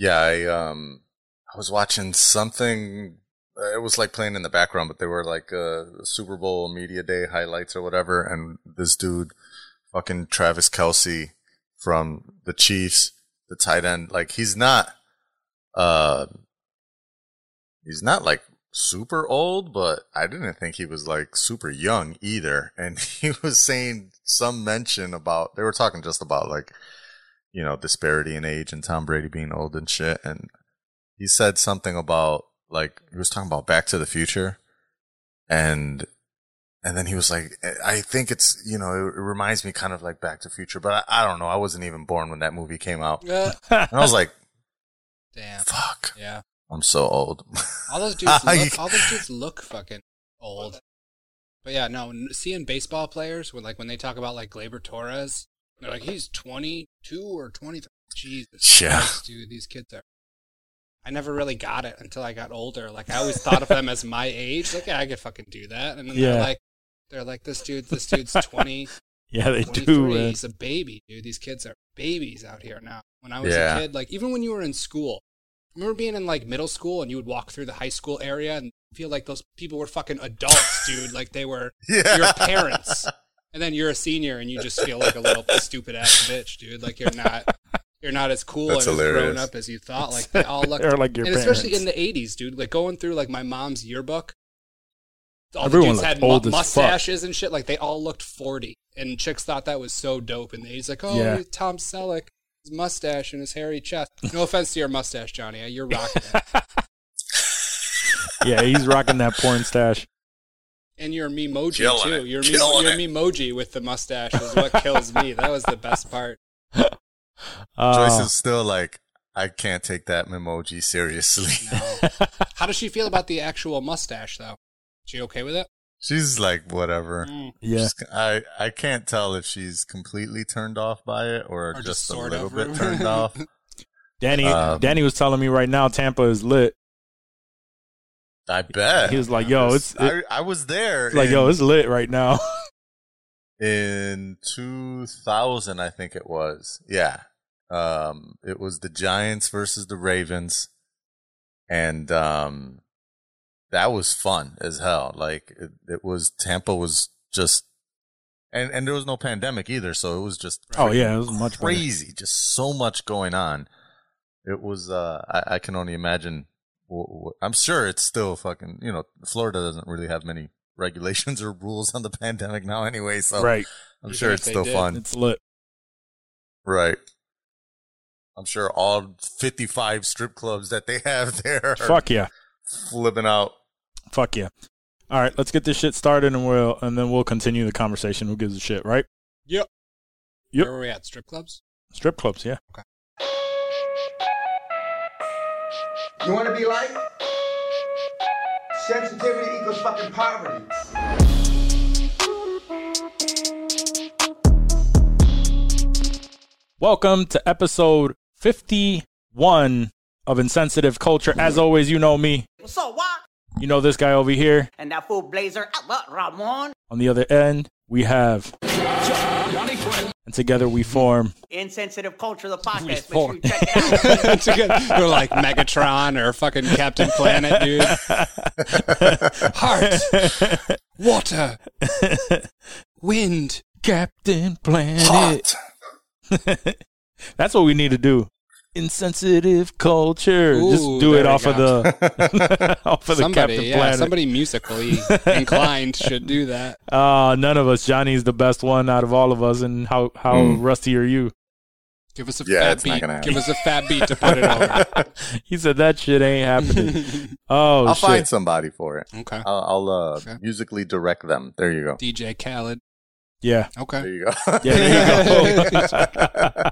Yeah, I um I was watching something uh, it was like playing in the background, but they were like uh Super Bowl media day highlights or whatever, and this dude, fucking Travis Kelce from the Chiefs, the tight end, like he's not uh he's not like super old, but I didn't think he was like super young either. And he was saying some mention about they were talking just about like you know disparity in age and Tom Brady being old and shit. And he said something about like he was talking about Back to the Future, and and then he was like, I think it's you know it, reminds me kind of like Back to the Future, but I, I don't know. I wasn't even born when that movie came out, and I was like, Damn. fuck, Yeah. I'm so old. All those dudes look. all those dudes look fucking old. But yeah, no. Seeing baseball players with like when they talk about like Gleyber Torres, they're like he's twenty two or 23. Jesus Yeah. Christ, dude, these kids are. I never really got it until I got older. Like I always thought of them as my age. Like yeah, I could fucking do that. And then Yeah. they're like, they're like this dude. This dude's twenty. Yeah, they do. Man. He's a baby, dude. These kids are babies out here now. When I was Yeah. a kid, like even when you were in school, I remember being in like middle school and you would walk through the high school area and feel like those people were fucking adults, dude. Like they were yeah, your parents. And then you're a senior and you just feel like a little stupid ass bitch, dude. Like you're not you're not as cool That's and as grown up as you thought. Like they all look like your and parents. especially in the '80s, dude. Like going through like my mom's yearbook, all Everyone the dudes looked had mu- old fuck. mustaches and shit. Like they all looked forty, and chicks thought that was so dope in the '80s. Like, oh, Yeah. Tom Selleck, his mustache and his hairy chest. No offense to your mustache, Johnny. You're rocking it, yeah, he's rocking that porn stash. And your memoji Killing too. it. Your, Killing your memoji with the mustache is what kills me. That was the best part. Uh, Joyce is still like, I can't take that memoji seriously. No. How does she feel about the actual mustache, though? She okay with it? She's like, whatever. Mm. yeah, She's- I I can't tell if she's completely turned off by it or, Or just just, a little bit turned off. Danny. Um, Danny was telling me right now Tampa is lit. I bet He was like, "Yo, it's- I, I was there. Like, in, yo, it's lit right now." in 2000, I think it was. Yeah, um, it was the Giants versus the Ravens, and um, that was fun as hell. Like it, it was. Tampa was just. And and there was no pandemic either, so it was just oh yeah, it was much better. crazy. Just so much going on. It was. uh I, I can only imagine. Wh- wh- I'm sure it's still fucking. You know, Florida doesn't really have many regulations or rules on the pandemic now, anyway. So Right, I'm Even sure it's still did. fun. it's lit. Right. I'm sure all 55 strip clubs that they have there are Fuck yeah, flipping out. fuck yeah. All right, let's get this shit started, and we'll and then we'll continue the conversation. Who gives a shit, right? Yep. Yep. Where were we at? Strip clubs? Strip clubs, yeah. You want to be like? Sensitivity equals fucking poverty. Welcome to episode fifty-one of Insensitive Culture. As always, you know me. So what? You know this guy over here. And that fool blazer, Ramon? On the other end, we have, and together we form. Insensitive culture, the podcast. Make four. sure you check it out. That's a good. They're like Megatron or fucking Captain Planet, dude. Heart, water, wind. Captain Planet. Hot. That's what we need to do. Insensitive culture. Just Ooh, do there it we off of the off of the somebody, Captain yeah, Planet. somebody musically inclined should do that. Uh, none of us. Johnny's the best one out of all of us. And how how Mm. rusty are you? Give us a Yeah, fat it's not beat. gonna. Give us a fat beat to put it over. He said that shit ain't happening. Oh I'll shit! find somebody for it. Okay. I'll, I'll uh, Okay. musically direct them. There you go. DJ Khaled. Yeah, Okay. There you go. yeah. There you go.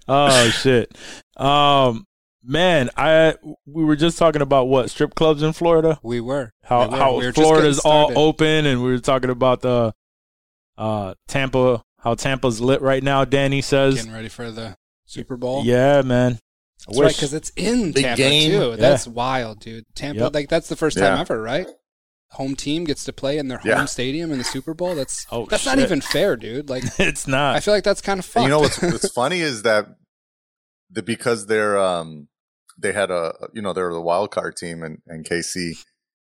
oh shit. Um, man, I we were just talking about what strip clubs in Florida. We were. How We were. how We were Florida's all open, and we were talking about the uh Tampa. How Tampa's lit right now. Danny says, Getting ready for the Super Bowl. "Yeah, man." I That's right, because it's in Big Tampa game. too. Yeah. That's wild, dude. Tampa, Yep. like that's the first time Yeah. ever, right? Home team gets to play in their home Yeah. stadium in the Super Bowl. That's Oh, that's not even fair, dude. Like it's not. I feel like that's kind of And fun. you know what's what's funny is that the because they're um they had a you know they're the wild card team and and KC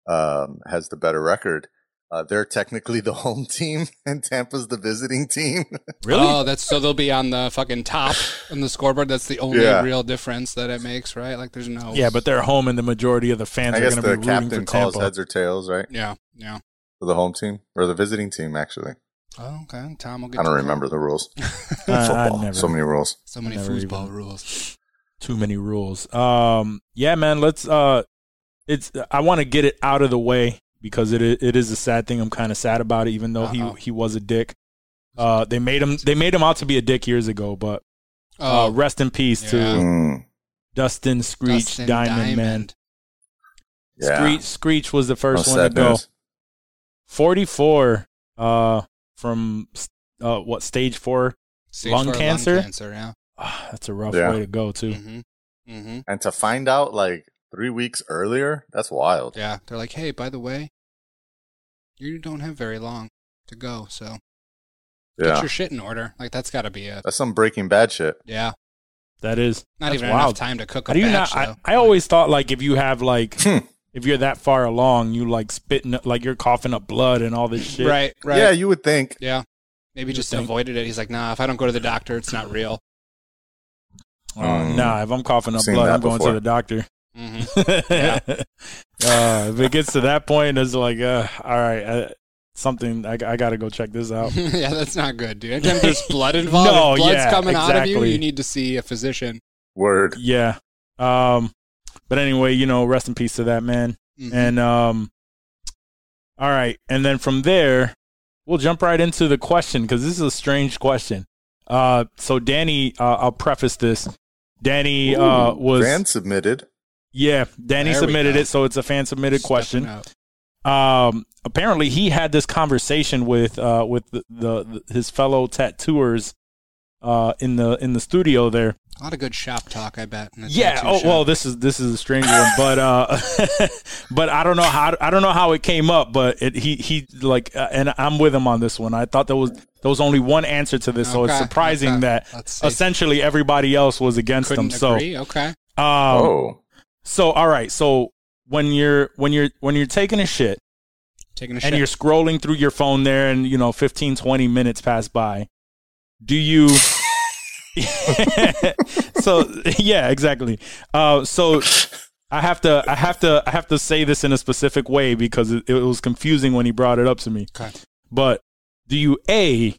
um, has the better record. Uh, they're technically the home team and Tampa's the visiting team. Really? Oh, that's so they'll be on the fucking top on the scoreboard. That's the only Yeah. real difference that it makes, right? Like, there's no. yeah, but they're home, and the majority of the fans I are going to be rooting captain for calls Tampa. heads or tails, right? Yeah, yeah. For the home team or the visiting team, actually. Oh, okay. Tom will get. I don't to remember the rules. I, I Football, never, so many rules. So many Never foosball even- rules. too many rules. Um, yeah, man. Let's. Uh, it's. I want to get it out of the way because it it is a sad thing. I'm kind of sad about it, even though Uh-oh. he he was a dick. Uh, they made him they made him out to be a dick years ago, but uh, Oh, rest in peace Yeah. to Mm, Dustin Screech Dustin Diamond, Man. yeah. Screech Screech was the first No one to sad go. 44 uh from uh what stage 4 Stage Lung four cancer? Lung cancer, yeah. Ah, that's a rough Yeah. way to go too Mm-hmm. Mm-hmm. And to find out like three weeks earlier, that's wild. Yeah, they're like, hey, by the way, you don't have very long to go, so get your shit in order. Like that's got to be a That's some Breaking Bad shit. yeah. that is Not that's even wild. enough time to cook a How do you batch. not I. I always thought like if you have like Hmm. if you're that far along you like spitting like you're coughing up blood and all this shit right, right. Yeah, you would think. Yeah. Maybe You just think- avoided it. He's like, nah, if I don't go to the doctor, it's not real. Uh, Mm. nah if i'm coughing up Seen blood i'm going before. to the doctor hmm uh, if it gets to that point it's like uh, all right uh, something I, I gotta go check this out yeah, that's not good, dude. Anytime there's blood involved, No, if blood's yeah, coming out of you, you need to see a physician. Word. Yeah. Um but anyway, you know, rest in peace to that man. Mhm. And um all right. And then from there, we'll jump right into the question because this is a strange question. Uh so Danny, uh, I'll preface this. Danny uh was fan submitted. Yeah, Danny There submitted it, so it's a fan submitted question. Um apparently he had this conversation with uh with the, the, the his fellow tattooers uh in the in the studio there. A lot of good shop talk, I bet. Yeah. Oh shop. well, this is this is a strange one, but uh, but I don't know how I don't know how it came up, but it he he like, uh, and I'm with him on this one. I thought there was there was only one answer to this, so it's surprising okay. that essentially everybody else was against Couldn't them. So. Okay. um, oh. So all right, so when you're when you're when you're taking a shit Taking a and shit. you're scrolling through your phone there, and you know 15, 20 minutes pass by, do you? so yeah, exactly. Uh, so I have to, I have to, I have to say this in a specific way because it, it was confusing when he brought it up to me. Okay. But do you a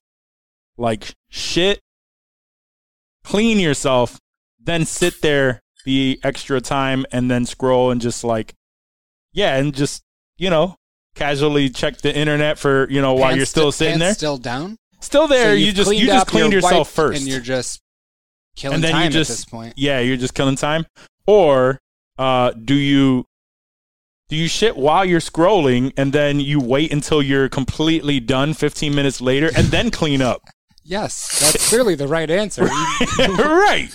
like shit, clean yourself, then sit there the extra time and then scroll and just like, yeah, and just you know casually check the internet for you know while Pants you're still sti- sitting there, still down. still there. So you just you just cleaned you're yourself first, and you're just killing And then you time just- at this point. yeah, you're just killing time. Or uh, do you do you shit while you're scrolling and then you wait until you're completely done 15 minutes later and then clean up? Yes, that's clearly the right answer. right.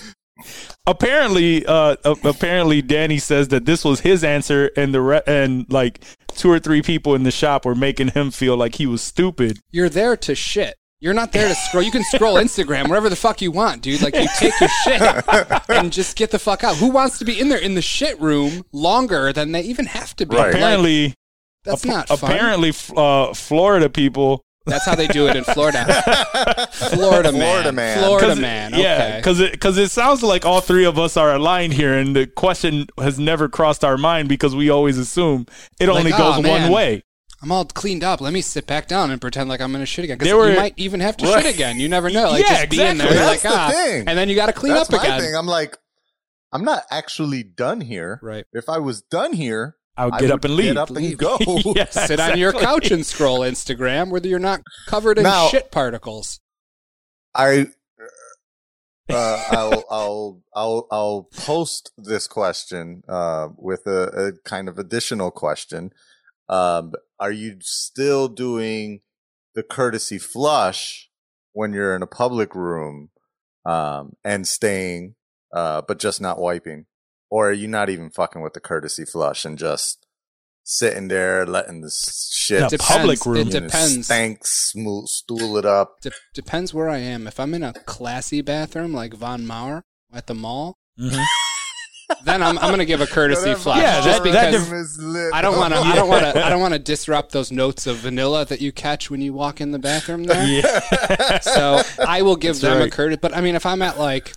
Apparently, uh, apparently, Danny says that this was his answer, and the re- and like two or three people in the shop were making him feel like he was stupid. You're there to shit. You're not there to scroll. You can scroll Instagram wherever the fuck you want, dude. Like you take your shit and just get the fuck out. Who wants to be in there in the shit room longer than they even have to be? Right. Like, Apparently, that's ap- not fun. apparently, uh, Florida people That's how they do it in Florida. Florida man. Florida man. Florida 'Cause it- man. Yeah, Okay. because it because it sounds like all three of us are aligned here, and the question has never crossed our mind because we always assume it Like, only goes one man, way. I'm all cleaned up. Let me sit back down and pretend like I'm gonna shit again. Because They you might even have to Right. shit again. You never know. Like Yeah, just be in there. exactly. You're That's like the ah, thing. and then you got to clean That's up my again. thing. I'm like, I'm not actually done here. Right. If I was done here, I would I get would up and leave. Get up and go. Sit on your couch and scroll Instagram, whether you're not covered in Now- shit particles. I. Uh, I'll, I'll, I'll, I'll post this question, uh, with a, a kind of additional question. Um, are you still doing the courtesy flush when you're in a public room, um, and staying, uh, but just not wiping? Or are you not even fucking with the courtesy flush and just sitting there letting the shit No, Depends. public room. It depends. stank, smooth, stool it up? De- depends where I am. If I'm in a classy bathroom like Von Maur at the mall, Mhm. then I'm, I'm gonna give a courtesy Whatever. flash Yeah, just that- that because def- is lit. I don't want to. I don't want to. I don't want to disrupt those notes of vanilla that you catch when you walk in the bathroom there. Yeah. So I will give That's them a courtesy. But I mean, if I'm at like,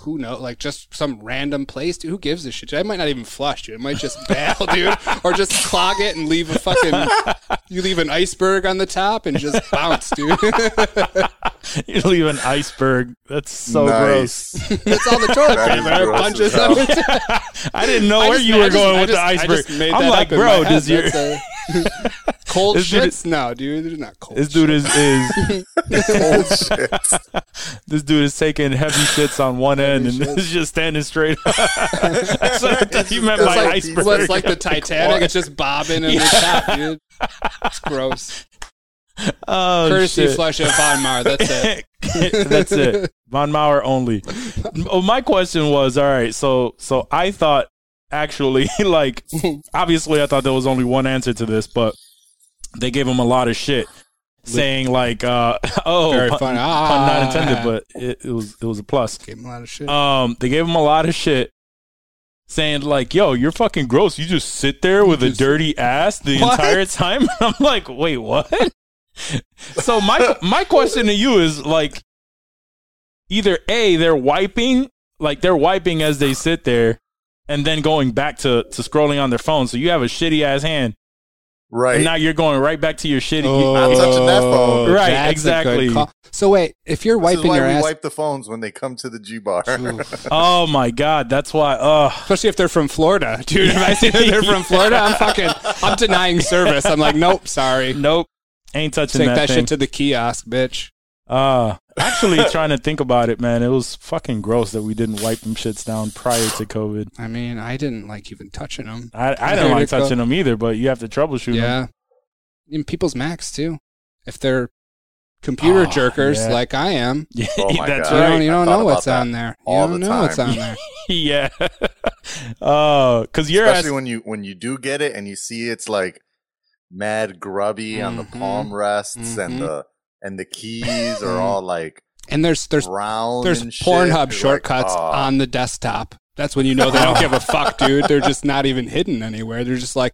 who knows, like just some random place, dude, who gives a shit? Dude? I might not even flush, dude. I might just bail, dude, or just clog it and leave a fucking. You leave an iceberg on the top and just bounce, dude. you leave an iceberg. That's so gross. That's all the toilet That is paper. Gross punches as on hell. it. I didn't know I where just- you were just- going I with just- the I iceberg. just made I'm that like, up bro, head. does your That's a- cold This dude is- shits? No, dude, they're not cold. this dude is is Cold shit. this dude is taking heavy shits on one end and shits. is just standing straight. That's what I thought you meant It's by like- iceberg. Well, it's like the Titanic. It's just bobbing in the top, dude. It's gross. oh, Courtesy shit. flush at Von Maur. That's it. That's it. Von Maur only. Oh, my question was, all right, so so I thought actually like obviously I thought there was only one answer to this, but they gave him a lot of shit. Saying like, uh, oh, Very pun, funny. pun not Ah. intended, but it, it was it was a plus. Gave him a lot of shit. Um, they gave him a lot of shit, saying like, "Yo, you're fucking gross. You just sit there with a dirty ass the What? entire time." I'm like, "Wait, what?" so my my question to you is like, either a they're wiping, like they're wiping as they sit there, and then going back to to scrolling on their phone. So you have a shitty ass hand, Right. and now you're going right back to your shitty. Not touching that phone. Right, That's exactly. So wait, if you're This is wiping why your we ass, wipe the phones when they come to the G bar. oh my god, that's why. Uh especially if they're from Florida, dude. If I see that they're from Florida, I'm fucking, I'm denying service. I'm like, nope, sorry. nope, ain't touching Take that, that thing. shit to the kiosk, bitch. Uh actually trying to think about it, man. It was fucking gross that we didn't wipe them shits down prior to COVID. I mean, I didn't like even touching them. I, I There didn't like go. touching them either, but you have to troubleshoot them. Yeah. In people's Macs too. If they're computer Oh, jerkers yeah. like I am, Yeah, Oh my that's God. you don't, you don't know what's on there. You all don't the know what's time. on there. yeah. Oh, because you're Especially as, when you when you do get it and you see it's like mad grubby on the Mhm. palm rests Mhm. and the and the keys are all like And there's there's brown. there's. Pornhub You're like, shortcuts "Oh." on the desktop. That's when you know they don't give a fuck, dude. They're just not even hidden anywhere. They're just like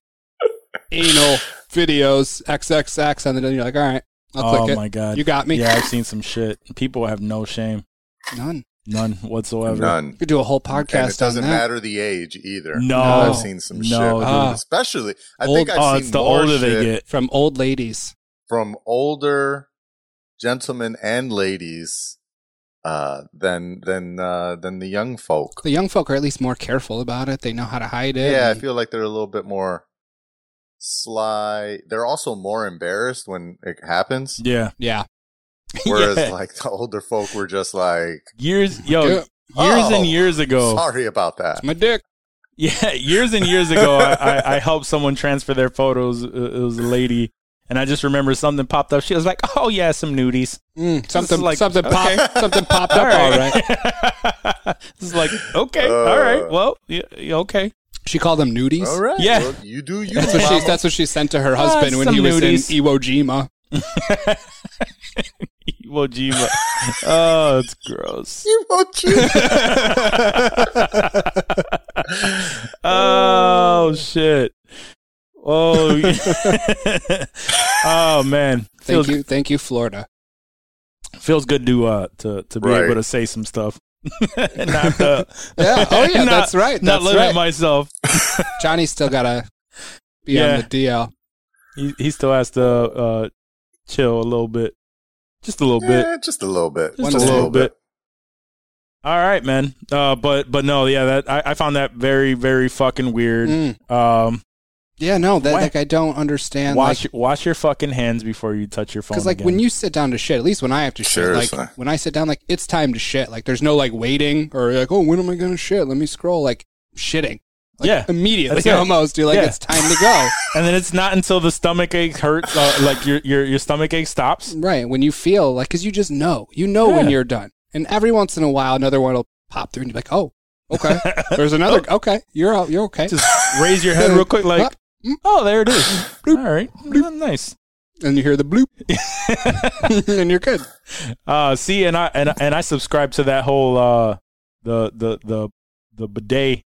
anal videos XXX, and then you're like, all right, I'll oh click it. Oh, my god. You got me. Yeah, I've seen some shit. People have no shame, None. none whatsoever. none. You could do a whole And podcast it doesn't on that. matter the age either. No. I've seen some No, shit. dude. Ah. Especially, I Old- think I've Oh, seen it's the more older they get. From old ladies. from older gentlemen and ladies uh, than than uh, than the young folk. The young folk are at least more careful about it. They know how to hide it. Yeah, I feel like they're a little bit more sly. They're also more embarrassed when it happens. Yeah. yeah. Whereas Yeah. like the older folk were just like, Years, yo, Yeah. years Oh, and years ago. sorry about that. It's my dick. Yeah, years and years ago, I, I, I helped someone transfer their photos. Uh, It was a lady, and I just remember something popped up. She was like, "Oh yeah, some nudies." Mm, something like- something okay. pop something popped up all right. it's like, okay, Uh. all right, well, yeah, yeah, okay. She called them nudies. All right, Yeah. well, you do you. That's what she that's what she sent to her husband when he was nudies. in Iwo Jima. Iwo Jima. Oh, it's gross. Iwo Jima. oh shit. Oh, yeah. oh man. Thank Feels, you, thank you, Florida. feels good to uh to to be Right. able to say some stuff. not to, Yeah. Oh yeah, not- that's right. Not That's limit right. myself. Johnny's still gotta be Yeah. on the DL. He he still has to uh chill a little bit. Just a little bit. Just a little bit. Just Just a little bit. All right, man. Uh but but no, yeah, that I, I found that very, very fucking weird. Mm. Um Yeah, no, that like I don't understand. wash like, your, wash your fucking hands before you touch your phone. Because like when you sit down to shit, at least when I have to shit, Seriously. like when I sit down, like it's time to shit. Like there's no like waiting or like, oh, when am I gonna shit? Let me scroll. Like shitting. Like, Yeah. immediately That's almost. You're like, Yeah. it's time to go. and then it's not until the stomach ache hurts uh, like your your your stomach ache stops. right when you feel like, because you just know, you know when you're done. And every once in a while, another one will pop through, and you're like, oh, okay. There's another. Okay, you're out. You're okay. Just raise your head real quick like. Oh, there it is. All right. Nice. and you hear the bloop, and you're good. Uh see and I and and I subscribe to that whole uh the the the the bidet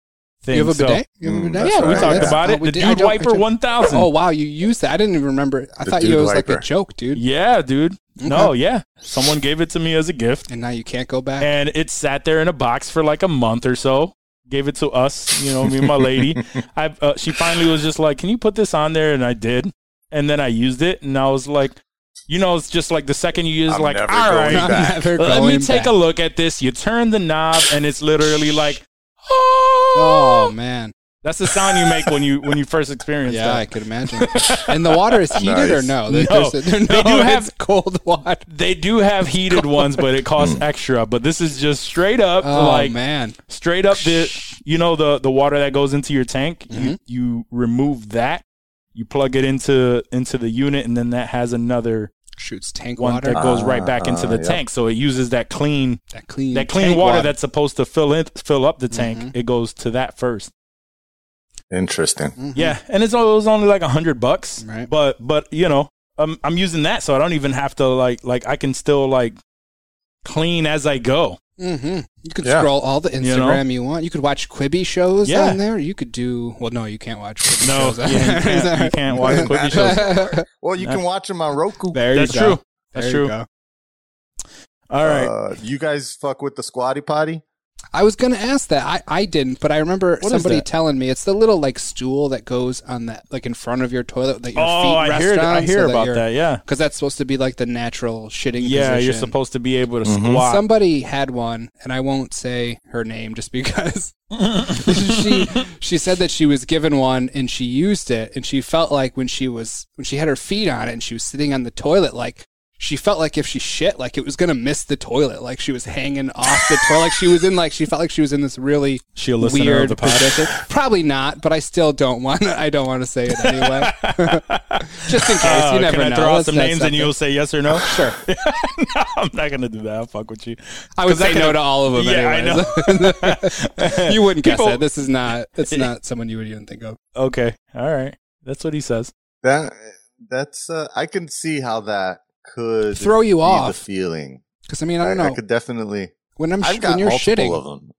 thing. You have a So- bidet? You have a Mm, bidet? that's yeah, we talked Yeah. about Oh, it. The Dude Wiper 1000. Oh wow, you used that? I didn't even remember. I The thought dude it was like a joke, dude. Yeah, dude. No, yeah. Someone gave it to me as a gift, And now you can't go back. and it sat there in a box for like a month or so. Gave it to us, you know, me and my lady. I uh, she finally was just like, "Can you put this on there?" And I did, and then I used it, and I was like, you know, it's just like the second you use, I'm like, never all going right, I'm back. never let me take back. a look at this. You turn the knob, and it's literally like, Oh oh, man, that's the sound you make when you when you first experience it. yeah, I could imagine. and the water is heated or no? There- No. there's- there- They no, do have- it's cold water. They do have heated ones, but it costs extra. But this is just straight up, Oh like man, straight up the you know the the water that goes into your tank. Mm-hmm. You you remove that, you plug it into into the unit, and then that has another shoots tank one water. that goes right back into Ah, the yep. tank. So it uses that clean that clean, that clean tank water, that's supposed to fill in fill up the tank. Mhm. It goes to that first. Interesting. Mhm. Yeah, and it's, it was only like a hundred bucks. Right. But but you know, I'm I'm using that, so I don't even have to like like I can still like clean as I go. Mm-hmm. You could Yeah. scroll all the You know? Instagram you, want. You could watch Quibi shows Yeah. on there. You could do well. No, you can't watch Quibi No, shows. yeah, you, can't, you can't watch Quibi shows. Well, you can watch them on Roku. There That's you go. true. That's There you true. go. All right. Uh, you guys fuck with the squatty potty? I was gonna ask that. I, I didn't, but I remember What somebody telling me it's the little like stool that goes on that like in front of your toilet that your oh, feet I rest hear on. I hear about that. Yeah. because that's supposed to be like the natural shitting. Yeah, you're supposed to be able to Mhm. squat. Somebody had one, and I won't say her name just because she she said that she was given one and she used it, and she felt like when she was when she had her feet on it and she was sitting on the toilet, like she felt like if she shit, like it was gonna miss the toilet, like she was hanging off the toilet, like she was in like she felt like she was in this really She a listener weird of the pod. position. Probably not, but I still don't want. I don't want to say it anyway, just in case. Uh, you never can I know. throw out That's- some that's names and you'll say yes or no? Sure. no, I'm not gonna do that. I'll fuck with you. I would say no could've- to all of them. Yeah, I anyways. you wouldn't guess People- it. This is not. It's not someone you would even think of. Okay. All right. That's what he says. That that's uh, I can see how that could Throw you be off. the feeling. Because I mean, I I, don't I know could definitely. when I'm sh- I've got when you're shitting. of them.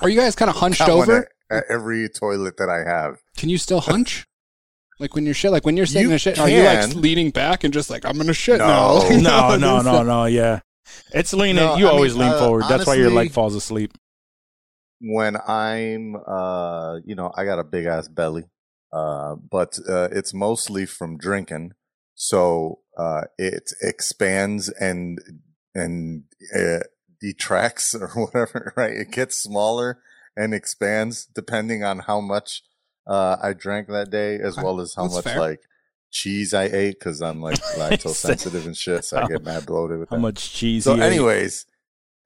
Are you guys kind of hunched over? at, at every toilet that I have. Can you still hunch? Like when you're shit, like when you're sitting You in shit, are you like leaning back and just like I'm gonna shit No. now? No, no, no, no. Yeah. It's leaning. No, you I always mean, lean uh, forward. That's why your leg falls asleep. when I'm, uh, you know, I got a big ass belly, uh, but uh, it's mostly from drinking, so uh, it expands and and uh, detracts or whatever. Right, it gets smaller and expands depending on how much uh, I drank that day, as well as how That's much fair. like cheese I ate because I'm like lactose sensitive and shit, so I get mad bloated with How that. much cheese? So, anyways,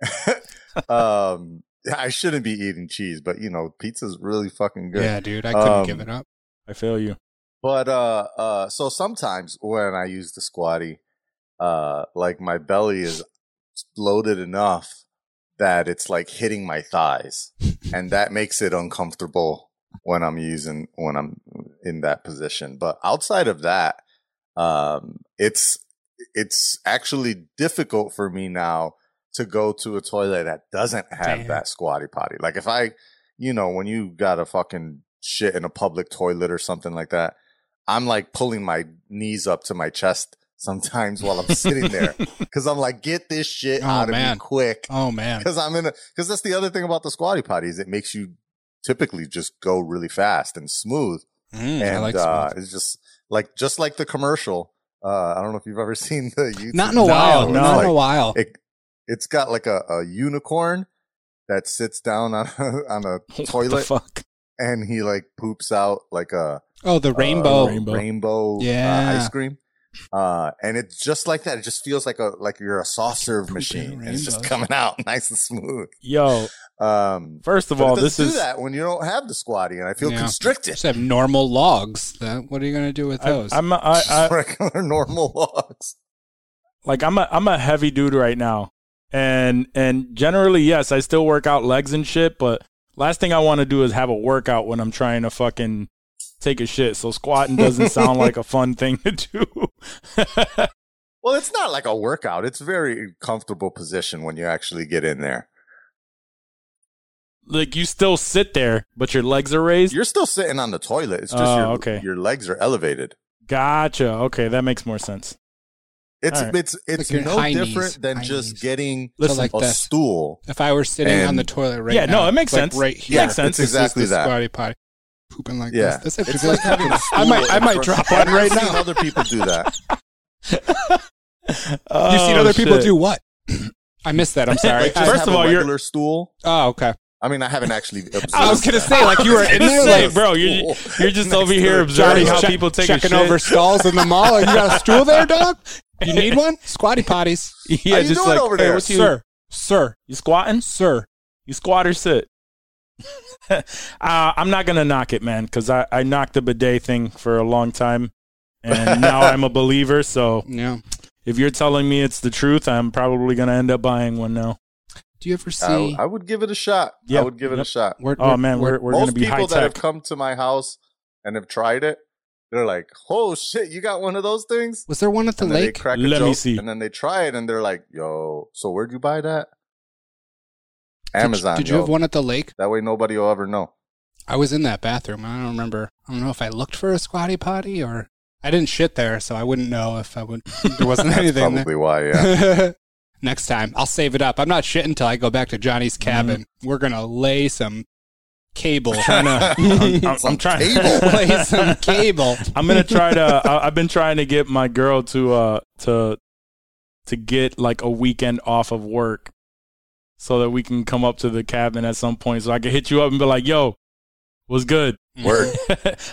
um, I shouldn't be eating cheese, but you know, pizza's really fucking good. Yeah, dude, I couldn't Um, give it up. I feel you. But uh, uh, so sometimes when I use the squatty, uh, like my belly is bloated enough that it's like hitting my thighs, and that makes it uncomfortable when I'm using when I'm in that position. But outside of that, um, it's it's actually difficult for me now to go to a toilet that doesn't have Damn. that squatty potty. Like if I, you know, when you got a fucking shit in a public toilet or something like that, I'm like pulling my knees up to my chest sometimes while I'm sitting there because I'm like, get this shit Oh, out of man. me quick. Oh man, Because I'm in a because that's the other thing about the squatty potty is It makes you typically just go really fast and smooth, Mm, and like uh, it's just like just like the commercial. Uh, I don't know if you've ever seen the YouTube. Not in a while. no. Not in a while. it it's got like a, a unicorn that sits down on a, on a toilet fuck? and he like poops out like a Oh, the uh, rainbow. Rainbow. rainbow uh, Yeah. ice cream. Uh, and it's just like that. It just feels like a like you're a soft serve Pooping machine. And it's just coming out nice and smooth. Yo, Um, first of all, this doesn't is that when you don't have the squatty, and I feel Yeah. constricted. Just have normal logs. Then what are you gonna do with I, those? I'm a, I, I, regular normal logs. like I'm a I'm a heavy dude right now, and and generally yes, I still work out legs and shit, but last thing I want to do is have a workout when I'm trying to fucking take a shit. So squatting doesn't sound like a fun thing to do. Well, it's not like a workout. It's a very comfortable position when you actually get in there. like you still sit there, but your legs are raised. You're still sitting on the toilet. It's just Oh, your okay. your legs are elevated. Gotcha. Okay, that makes more sense. It's All right. it's it's your no high knees. different than just knees. getting So like a this. stool. If I were sitting on the toilet right Yeah, now, no, it makes like sense. Right here, Yeah, Makes sense. it's exactly this is the that. Squatty potty. Pooping like Yeah, this. This it's like having a. I might, I might drop one right now. Other people do that. Oh, You've seen Oh, other people do what? I missed that. I'm sorry. Like, First of a all, you're- regular stool. oh, okay. I mean, I haven't actually. Observed I was gonna that. say like you were in Just there, like bro, you're you're just Next over here observing how check- people take a checking shit. over skulls in the mall. You got a stool there, dog? You need one? Squatty potties, yeah, How you just doing like over hey, there? what's you, sir, sir, you squatting? sir. You squat or sit? uh, I'm not gonna knock it, man, because I, I knocked the bidet thing for a long time, and now I'm a believer. So Yeah. if you're telling me it's the truth, I'm probably gonna end up buying one now. Do you ever see? I would give it a shot. Yeah, I would give it yep. a shot. Where, Oh man, we're we're gonna Most be high people that have come to my house and have tried it, they're like, "Oh shit, you got one of those things?" was there one at the and then they lake? crack a Let me see. And then they try it, and they're like, "Yo, so where'd you buy that?" Did you- Amazon. Did you yo. have one at the lake? That way, nobody will ever know. I was in that bathroom. I don't remember. I don't know if I looked for a squatty potty or I didn't shit there, so I wouldn't know if I would. There wasn't That's anything probably there. why. Yeah. Next time, I'll save it up. I'm not shitting until I go back to Johnny's cabin. We're gonna lay some cable. Trying to, I'm, I'm, I'm trying. cable. lay some cable. I'm gonna try to. I, I've been trying to get my girl to uh to to get like a weekend off of work, so that we can come up to the cabin at some point, so I can hit you up and be like, "Yo, what's good?" Word.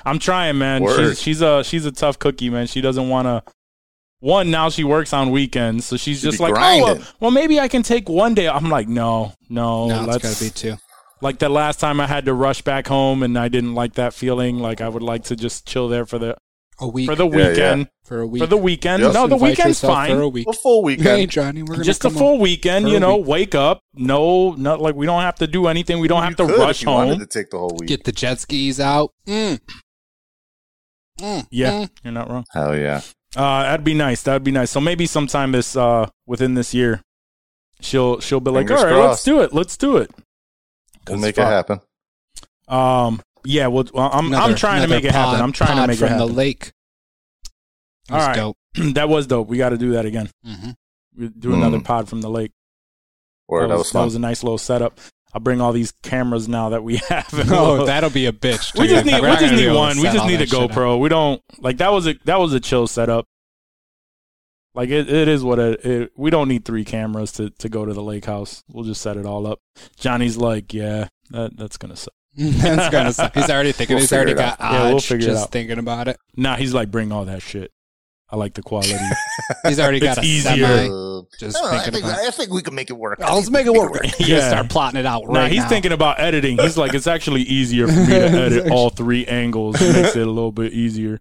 I'm trying, man. Word. She's she's a she's a tough cookie, man. She doesn't want to. One now she works on weekends, so she's She just be like, oh, well, well, maybe I can take one day. I'm like, no, no, no, it's let's gotta be two. like the last time I had to rush back home and I didn't like that feeling. Like I would like to just chill there for the A week for the Yeah, yeah. weekend. for a week. For the weekend. Just no, the Invite weekend's fine. for a week. A full Hey weekend. Johnny, we're gonna Just a full weekend, you know, week. wake up. No, not like we don't have to do anything. We don't have You to could rush if you wanted home. to take the whole week. Get the jet skis out. Mm. Mm, Yeah, mm. you're not wrong. Hell yeah. Uh, that'd be nice. That'd be nice. So maybe sometime this uh within this year, she'll she'll be like, Fingers all right, let's do it. Let's do it. We'll 'Cause make fuck. it happen. Um, yeah. Well, well, I'm I'm trying to another make it happen. I'm trying to pod make it from happen. the lake. That was All right. dope. that was dope. We got to do that again. hmm We do another Mm. pod from the lake. Or that, was, that fun. was a nice little setup. I'll bring all these cameras now that we have. Oh, that'll be a bitch. we just need We're we not just need one. We just need a that shit. GoPro. We don't like that was a that was a chill setup. Like it, it is what it, it. We don't need three cameras to, to go to the lake house. We'll just set it all up. Johnny's like, yeah, that that's gonna suck. That's gonna suck. He's already thinking. We'll he's already got out. Yeah, we'll odds figure it just out. thinking about it. Nah, he's like, bring all that shit. I like the quality. He's already got It's a easier. semi. Uh, Just I, don't I thinking think, about. I think we can make it work. Oh, let's make it work. Yeah. gonna start plotting it out right nah, he's now. thinking about editing. He's like, it's actually easier for me to edit all three angles. It makes it a little bit easier.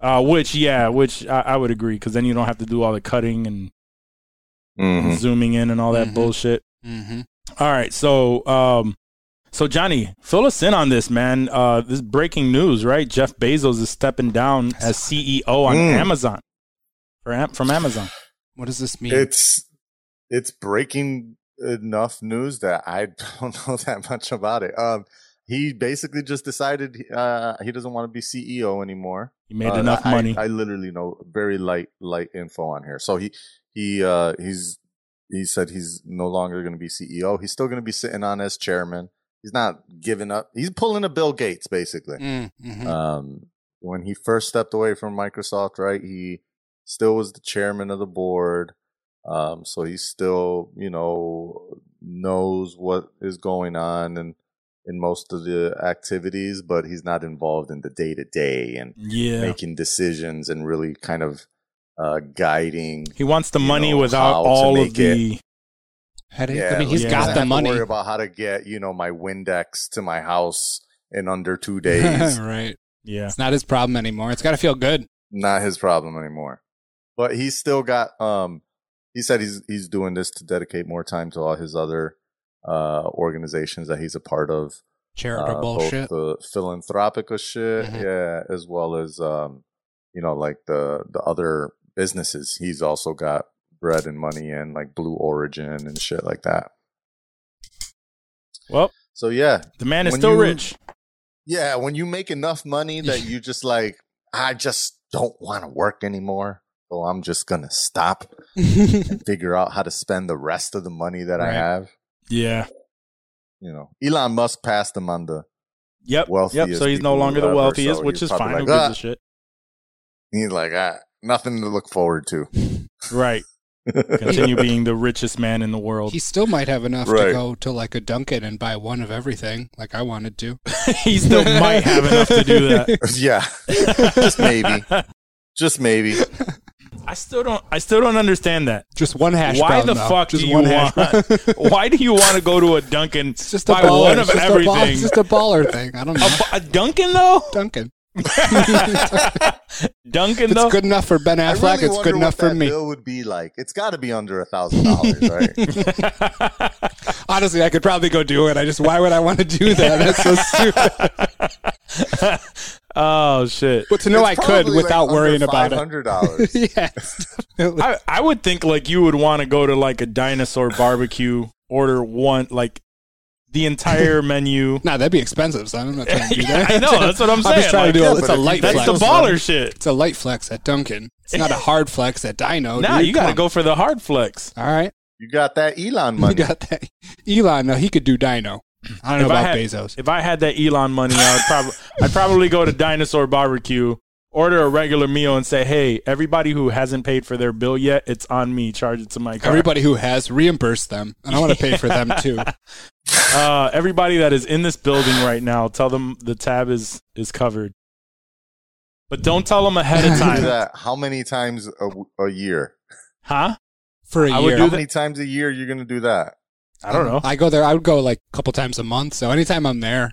Uh, which, yeah, which I, I would agree because then you don't have to do all the cutting and Mhm. zooming in and all that Mhm. bullshit. hmm All right, so um, so Johnny, fill us in on this, man. Uh, this breaking news, right? Jeff Bezos is stepping down as CEO on Mm. Amazon. For from Amazon. What does this mean? It's it's breaking enough news that I don't know that much about it. Um, he basically just decided uh, he doesn't want to be CEO anymore. He made Uh, enough I- money. I, literally know very light light info on here. So he he uh, he's he said he's no longer going to be CEO. He's still going to be sitting on as chairman. He's not giving up. He's pulling a Bill Gates basically. Mm, mhm. Um, when he first stepped away from Microsoft, right, he still was the chairman of the board. Um, so he still, you know, knows what is going on and in most of the activities, but he's not involved in the day to day and yeah. making decisions and really kind of uh, guiding. He wants the money know, without all of the. Headache. Yeah, I mean, he's yeah. he doesn't got the have to money. Worry about how to get, you know, my Windex to my house in under two days. right. Yeah. It's not his problem anymore. It's got to feel good. not his problem anymore. But he's still got um he said he's he's doing this to dedicate more time to all his other uh organizations that he's a part of. Charitable uh, both shit. the philanthropica shit, Mhm. yeah, as well as um you know like the the other businesses. He's also got bread and money and like Blue Origin and shit like that. Well, So yeah, The man is still you- rich. yeah. When you make enough money that you just like, I just don't want to work anymore. So I'm just gonna stop and figure out how to spend the rest of the money that I have. Yeah. You know, Elon Musk passed him on the. Yep. Wealthiest Yep. So he's no longer the ever, wealthiest, so which is fine. like, Who gives "Ah." a shit? He's like, ah, nothing to look forward to. Right. Continue being the richest man in the world. he still might have enough Right. to go to like a Dunkin' and buy one of everything, like I wanted to. he still might have enough to do that. yeah, just maybe, just maybe. I still don't. I still don't understand that. Just one hash Why brown, the though. fuck Just do you one hash want? why do you want to go to a Dunkin'? It's just a baller. one It's of just a ball- everything? It's just a baller thing. I don't know. A, a Dunkin' though. Dunkin'. Dunkin' It's though. good enough for Ben Affleck. really it's good enough what for that me. bill would be like. It's got to be under a thousand dollars, right? Honestly, I could probably go do it. I just why would I want to do that? That's so stupid. oh shit. But to know I could without worrying about it. Hundred dollars. yes, definitely. I, I would think like you would want to go to like a dinosaur barbecue, order one like the entire menu. Nah, that'd be expensive, son. I'm not trying to do that. I know that's what I'm saying. I'm just trying Like, to do yeah, it. It's a if you- light that's flex. the baller shit. It's a light flex at Dunkin'. It's not a hard flex at Dino. Nah, dude. you got to go for the hard flex. All right, You got that Elon money. you money. got that. Elon, no, he could do Dino. I don't know If I about had- Bezos. If I had that Elon money, I would probably I'd probably go to Dinosaur Barbecue, order a regular meal, and say, "Hey, everybody who hasn't paid for their bill yet, it's on me. Charge it to my card. Everybody who has reimburse them, and I want to pay for them too. uh, everybody that is in this building right now, tell them the tab is is covered. But don't tell them ahead of Do time, that. How many times a, a year? huh? For a I would year, do How that- many times a year you're gonna do that? I don't know. I go there. I would go like a couple times a month. So anytime I'm there,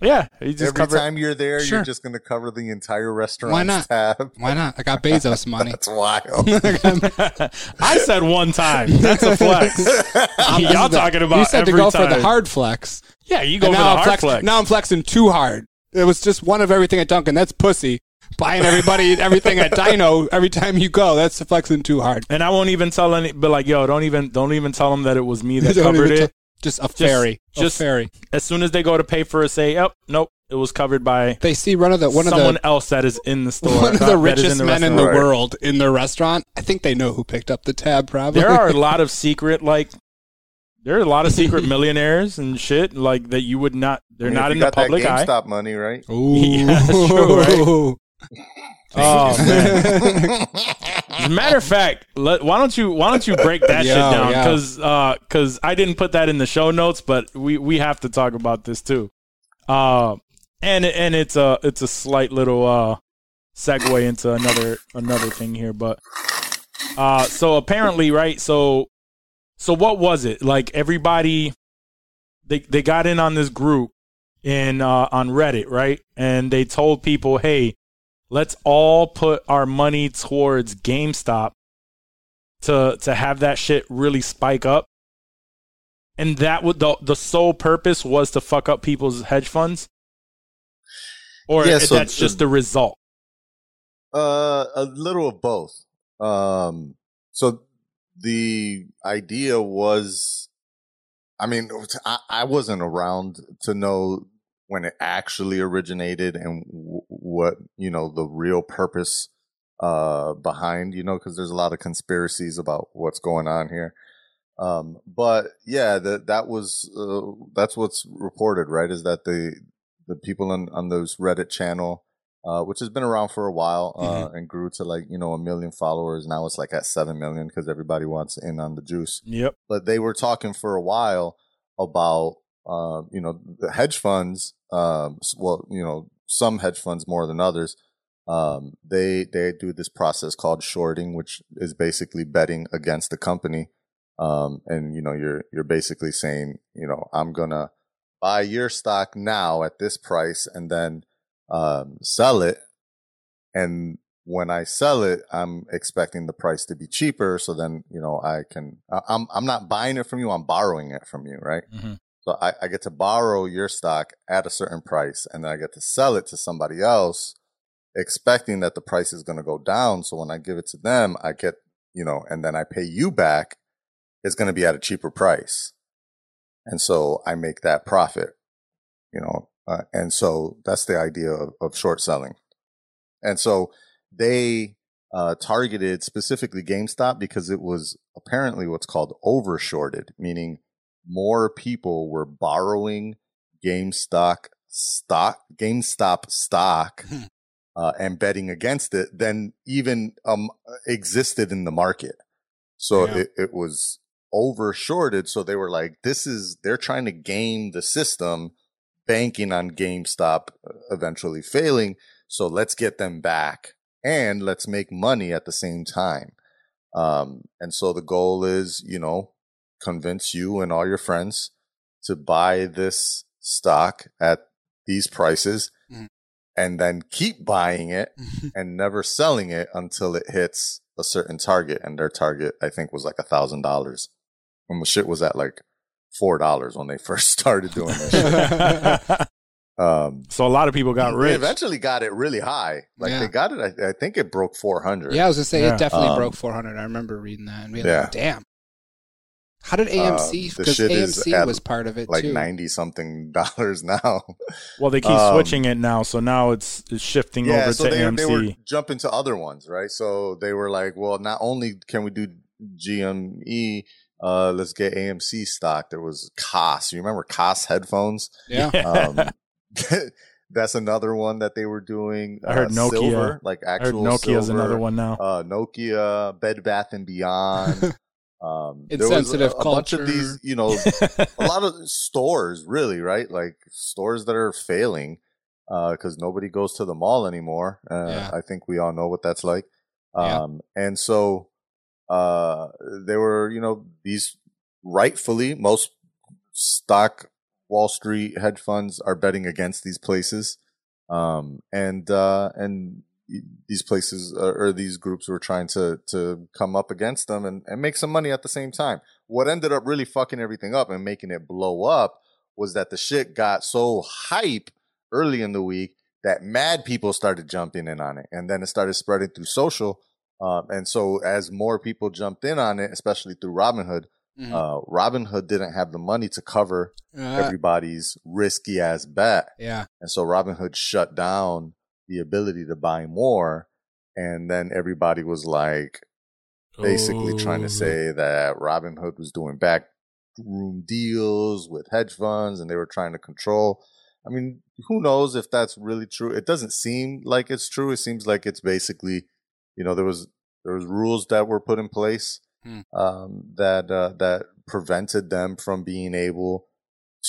Yeah, you just Every cover. it. time you're there, Sure. you're just gonna cover the entire restaurant. Why not? Tab. why not? I got Bezos money. That's wild. I said one time. That's a flex. Y'all talking about you said to every go for the hard flex. Yeah, you go And for the now I'm hard flex- flex. Now I'm flexing too hard. It was just one of everything at Dunkin'. That's pussy. Buying everybody everything at Dino every time you go. That's flexing too hard. And I won't even tell any, but like, yo, don't even, don't even tell them that it was me that covered even it. T- just a fairy. just- a fairy. as soon as they go to pay for it, say, "Yep, nope, it was covered by They see one of the one of someone the else that is in the store." one of the that is richest men in the world in their restaurant. I think they know who picked up the tab. Probably There are a lot of secret, like, there are a lot of secret millionaires and shit, like that you would not. They're I mean, not in you the got that public eye. GameStop money, right? Ooh. Yeah, that's true, Oh man! As a matter of fact, let, why don't you why don't you break that shit down? yeah. Because because I didn't put that in the show notes, but we we have to talk about this too. Uh, and and it's a it's a slight little uh segue into another another thing here, but uh, so apparently, right? So so what was it like? Everybody they they got in on this group in uh, on Reddit, right? And they told people, hey let's all put our money towards GameStop to to have that shit really spike up. And that would the the sole purpose was to fuck up people's hedge funds. Or Yeah, so that's just the result. Uh, a little of both. Um, so the idea was, I mean, I, I wasn't around to know when it actually originated and w- what you know the real purpose uh behind you know because there's a lot of conspiracies about what's going on here um but yeah that that was uh, that's what's reported right is that the the people on on those reddit channel uh, which has been around for a while uh, and grew to like you know a million followers. Now it's like at seven million because everybody wants in on the juice. Yep. But they were talking for a while about uh, you know the hedge funds. Um, well, you know some hedge funds more than others. Um, they they do this process called shorting, which is basically betting against the company. Um, and you know you're you're basically saying you know I'm gonna buy your stock now at this price and then um, sell it. And when I sell it, I'm expecting the price to be cheaper. So then, you know, I can, I'm, I'm not buying it from you. I'm borrowing it from you. Right. Mhm. So I, I get to borrow your stock at a certain price and then I get to sell it to somebody else expecting that the price is going to go down. So when I give it to them, I get, you know, and then I pay you back, it's going to be at a cheaper price. and so I make that profit. You know, uh, and so that's the idea of, of short selling. And so they uh, targeted specifically GameStop because it was apparently what's called overshorted, meaning more people were borrowing GameStop stock, GameStop stock, uh, and betting against it than even um, existed in the market. So Yeah. it, it was overshorted. So they were like, this is, they're trying to game the system, banking on GameStop uh, eventually failing. So let's get them back and let's make money at the same time. Um, and so the goal is, you know, convince you and all your friends to buy this stock at these prices Mhm. and then keep buying it and never selling it until it hits a certain target. And their target, I think, was like a thousand dollars. When the shit was at like four dollars when they first started doing this. Um, so a lot of people got they rich. eventually got it really high. Like Yeah. they got it. I, I think it broke four hundred. yeah, I was gonna say Yeah. it definitely Um, broke 400. I remember reading that and being yeah. like, "Damn, how did AMC? Uh, the Because shit is AMC at, was part of it like too. ninety something dollars now. Well, they keep Um, switching it now, so now it's, it's shifting yeah, over so to they, AMC. they were jumping to other ones, right? So they were like, well, not only can we do GME, uh, let's get AMC stock. There was Koss. You remember Koss headphones? Yeah, Um, that's another one that they were doing. I heard uh, Nokia. silver, like I heard actual Nokia's silver. another one now. uh, Nokia, Bed Bath and Beyond. Um, there was Insensitive a, a bunch of these, you know, a lot of stores, really, right? Like stores that are failing because nobody goes to the mall anymore. Uh, Yeah. I think we all know what that's like. Yeah. Um, and so uh, they were, you know, these rightfully most stock Wall Street hedge funds are betting against these places. Um, and, uh, and these places uh, or these groups were trying to, to come up against them and, and make some money at the same time. What ended up really fucking everything up and making it blow up was that the shit got so hype early in the week that mad people started jumping in on it. And then it started spreading through social. Um, and so as more people jumped in on it, especially through Robinhood, Mhm. uh, Robinhood didn't have the money to cover Uh, everybody's risky ass bet. yeah, And so Robinhood shut down the ability to buy more. And then everybody was like basically trying Oh. to say that Robinhood was doing backroom deals with hedge funds and they were trying to control. I mean, who knows if that's really true? It doesn't seem like it's true. It seems like it's basically, you know, there was there was rules that were put in place Hmm. um, that uh, that prevented them from being able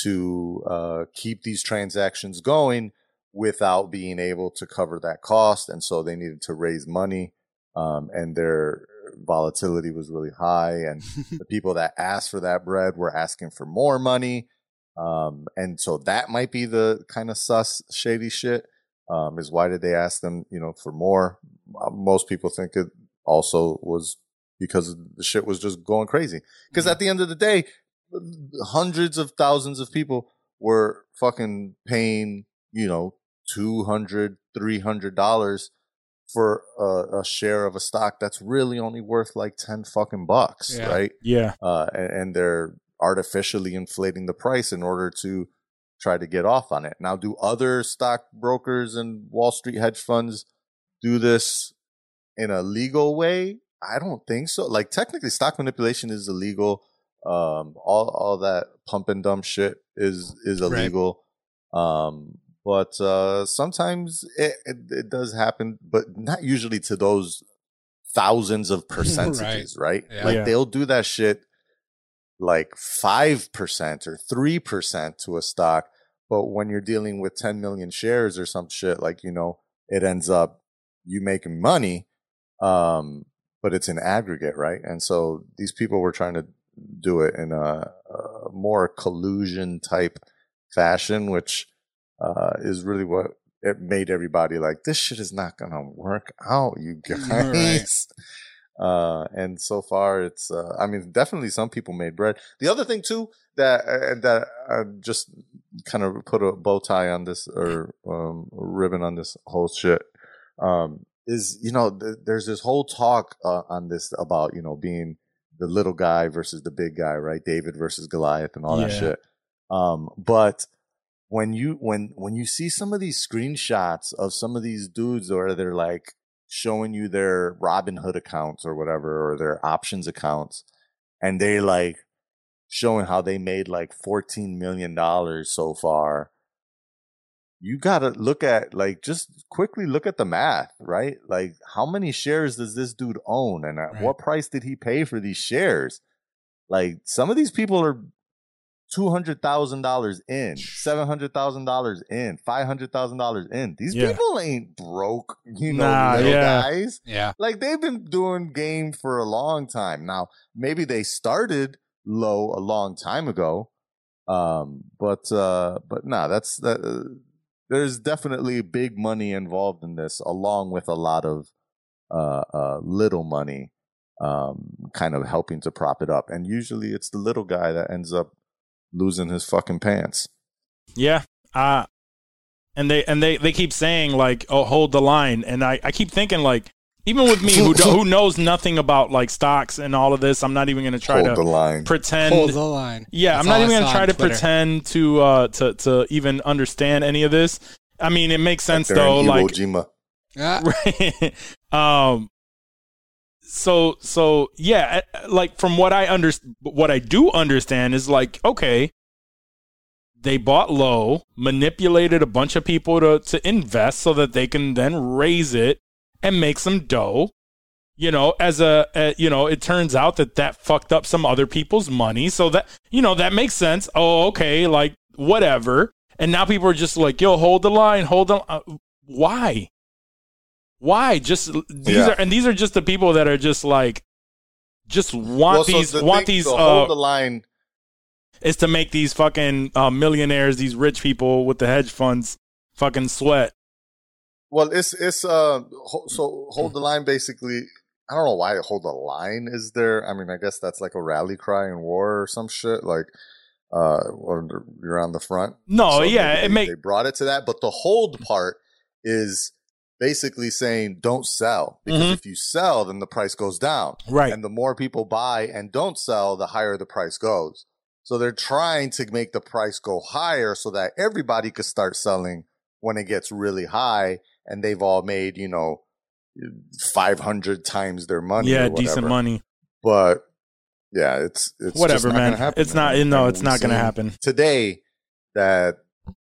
to uh, keep these transactions going without being able to cover that cost, and so they needed to raise money, um, and their volatility was really high, and the people that asked for that bread were asking for more money. Um, and so that might be the kind of sus shady shit. Um, is why did they ask them, you know, for more? Uh, Most people think it also was because the shit was just going crazy. Because at the end of the day, hundreds of thousands of people were fucking paying, you know, 200 $300 for a, a share of a stock that's really only worth like 10 fucking bucks, Yeah. right? Yeah. uh, and, and they're artificially inflating the price in order to try to get off on it. Now, do other stockbrokers and Wall Street hedge funds do this in a legal way? I don't think so. Like technically, stock manipulation is illegal. Um, all all that pump and dump shit is is Right. illegal. Um, but uh, sometimes it, it it does happen, but not usually to those thousands of percentages, right? Yeah. Like Yeah. they'll do that shit like 5% or 3% to a stock. But when you're dealing with 10 million shares or some shit, like, you know, it ends up you making money. Um, but it's an aggregate, right? And so these people were trying to do it in a, a more collusion type fashion, which uh, is really what it made everybody like, this shit is not to work out, you Right. guys. Uh, and so far it's, uh, I mean, definitely some people made bread. The other thing too, that, uh, that uh, just kind of put a bow tie on this or, um, ribbon on this whole shit, um, is, you know, th- there's this whole talk, uh, on this about, you know, being the little guy versus the big guy, right? David versus Goliath and all that shit. Um, but when you when when you see some of these screenshots of some of these dudes or they're like showing you their Robinhood accounts or whatever or their options accounts, and they like showing how they made like fourteen million dollars so far. You gotta look at like just quickly look at the math, right? Like how many shares does this dude own, and at Right. what price did he pay for these shares? Like some of these people are two hundred thousand dollars in, seven hundred thousand dollars in, five hundred thousand dollars in. These Yeah. people ain't broke, you know, Nah, little yeah. guys. Yeah. Like they've been doing game for a long time. Now, maybe they started low a long time ago. Um, but uh but nah, that's that uh, there's definitely big money involved in this along with a lot of uh uh little money um kind of helping to prop it up. And usually it's the little guy that ends up losing his fucking pants. Yeah. Uh and they and they they keep saying like, "Oh, hold the line." And I I keep thinking like even with me who who knows nothing about like stocks and all of this, I'm not even going to try Hold to the line. pretend Hold the line. Yeah, That's I'm not even gonna try to Twitter. pretend to uh to to even understand any of this. I mean, it makes sense Like though. Like, Jima. Ah, right? um, so so yeah, like from what I under what I do understand is like okay, they bought low, manipulated a bunch of people to to invest so that they can then raise it and make some dough. You know, as a, uh, you know, it turns out that that fucked up some other people's money. So that, you know, that makes sense. Oh, okay, like whatever. And now people are just like, yo, hold the line, hold the uh, Why? Why? Just these Yeah. are, and these are just the people that are just like, just want Well, so these, the want thing- these, so uh, hold the line. is to make these fucking uh, millionaires, these rich people with the hedge funds, fucking sweat. Well, it's it's uh ho- so hold the line basically. I don't know why hold the line is there. I mean, I guess that's like a rally cry in war or some shit. Like, uh, you're on the front. No, So yeah, maybe it they, make they brought it to that, but the hold part is basically saying don't sell because Mhm. if you sell, then the price goes down, right. and the more people buy and don't sell, the higher the price goes. So they're trying to make the price go higher so that everybody could start selling when it gets really high, and they've all made you know five hundred times their money. yeah, or decent money. but yeah, it's it's Whatever, man. happen, It's not. No, And it's not going to happen. today that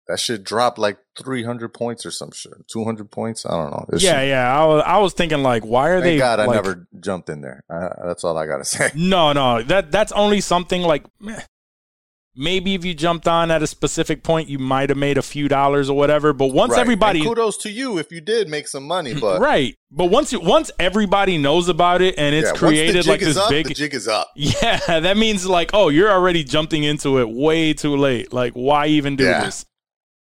that shit dropped like 300 points or some shit 200 points i don't know This Yeah, shit- yeah. I was, I was thinking like, why are thank they? god i never jumped in there uh, that's all i gotta say No, no. That that's only something like meh. maybe if you jumped on at a specific point, you might have made a few dollars or whatever. But once Right. everybody, And kudos to you if you did make some money but right? But once you, once everybody knows about it and it's yeah, created like is this up, big, the jig is up yeah, that means like, oh, you're already jumping into it way too late. Like, why even do Yeah. this?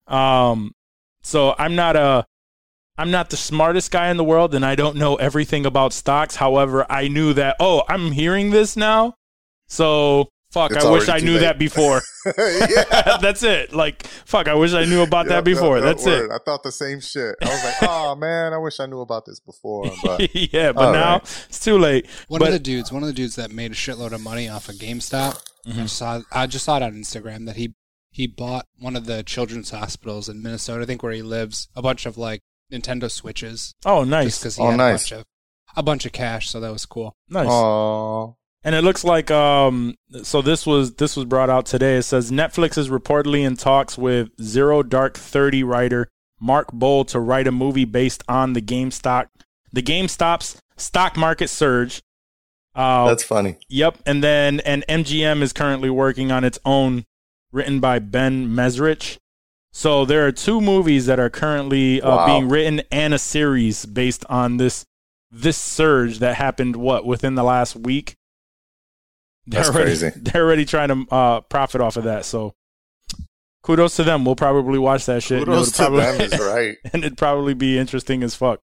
Um, so I'm not a, I'm not the smartest guy in the world, and I don't know everything about stocks. However, I knew that. Oh, I'm hearing this now, so fuck. It's I wish I knew late. that before. That's it. Like, fuck. I wish I knew about that Yep, before. yep, yep, That's word. i thought the same shit i was like oh man i wish i knew about this before but yeah, but now right. it's too late. One But- of the dudes, one of the dudes that made a shitload of money off of GameStop. Mm-hmm. I saw, I just saw it on Instagram that he he bought one of the children's hospitals in Minnesota, I think where he lives, a bunch of like Nintendo Switches, Oh, nice, because he Oh, had nice. a bunch of a bunch of cash. So that was cool. nice. oh And it looks like um so this was this was brought out today. It says Netflix is reportedly in talks with Zero Dark 30 writer Mark Boal to write a movie based on the GameStop the GameStop's stock market surge. Uh that's funny yep, and then and MGM is currently working on its own written by Ben Mezrich. So there are two movies that are currently uh, Wow. being written and a series based on this this surge that happened what within the last week. They're That's already, crazy. They're already trying to uh, profit off of that. So kudos to them. We'll probably watch that shit. kudos to probably- them is right and it'd probably be interesting as fuck.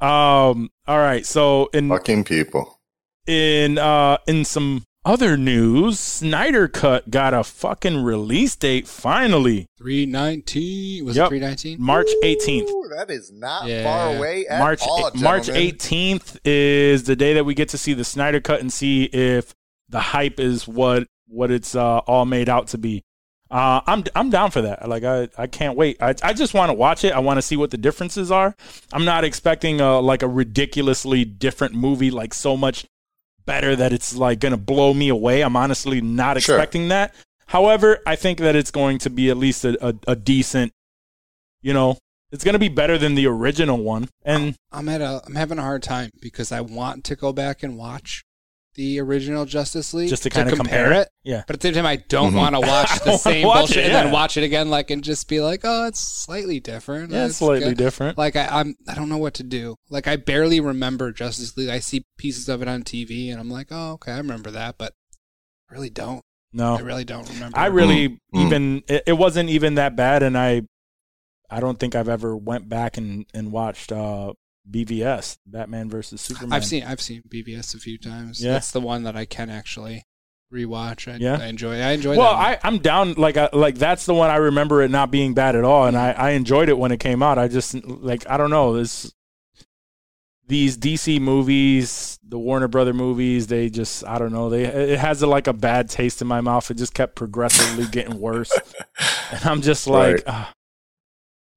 Um. All right. So in fucking people in uh in some other news, Snyder Cut got a fucking release date finally, Three nineteen was Yep. it three nineteen? March 18th. Ooh, that is not Yeah. far away at March all, March gentlemen. 18th is the day that we get to see the Snyder Cut and see if the hype is what what it's uh, all made out to be. Uh, I'm I'm down for that. Like I, I can't wait. I I just want to watch it. I want to see what the differences are. I'm not expecting a like a ridiculously different movie, like so much better that it's like gonna blow me away. I'm honestly not Sure. expecting that. However, I think that it's going to be at least a, a, a decent, you know, it's gonna be better than the original one. And I'm at a I'm having a hard time because I want to go back and watch the original Justice League Just to kinda compare it. yeah, But at the same time, I don't Mhm. want to watch the same watch bullshit it, and then watch it again, like and just be like, oh, it's slightly different. yeah, It's it's slightly good. different. Like I, I'm, I don't know what to do. Like I barely remember Justice League. I see pieces of it on TV, and I'm like, oh, okay, I remember that, but I really don't. No, I really don't remember. I really Mm, mm. even it, it wasn't even that bad, and I I don't think I've ever went back and and watched uh BVS Batman versus Superman. I've seen I've seen BVS a few times. Yeah. That's the one that I can actually rewatch. I, Yeah. I enjoy. I enjoy. Well, that I I'm down like I, like that's the one I remember it not being bad at all, and I I enjoyed it when it came out. I just like I don't know this. These DC movies, the Warner Brother movies, they just I don't know. They it has a, like a bad taste in my mouth. It just kept progressively getting worse. and I'm just like, Right. ah,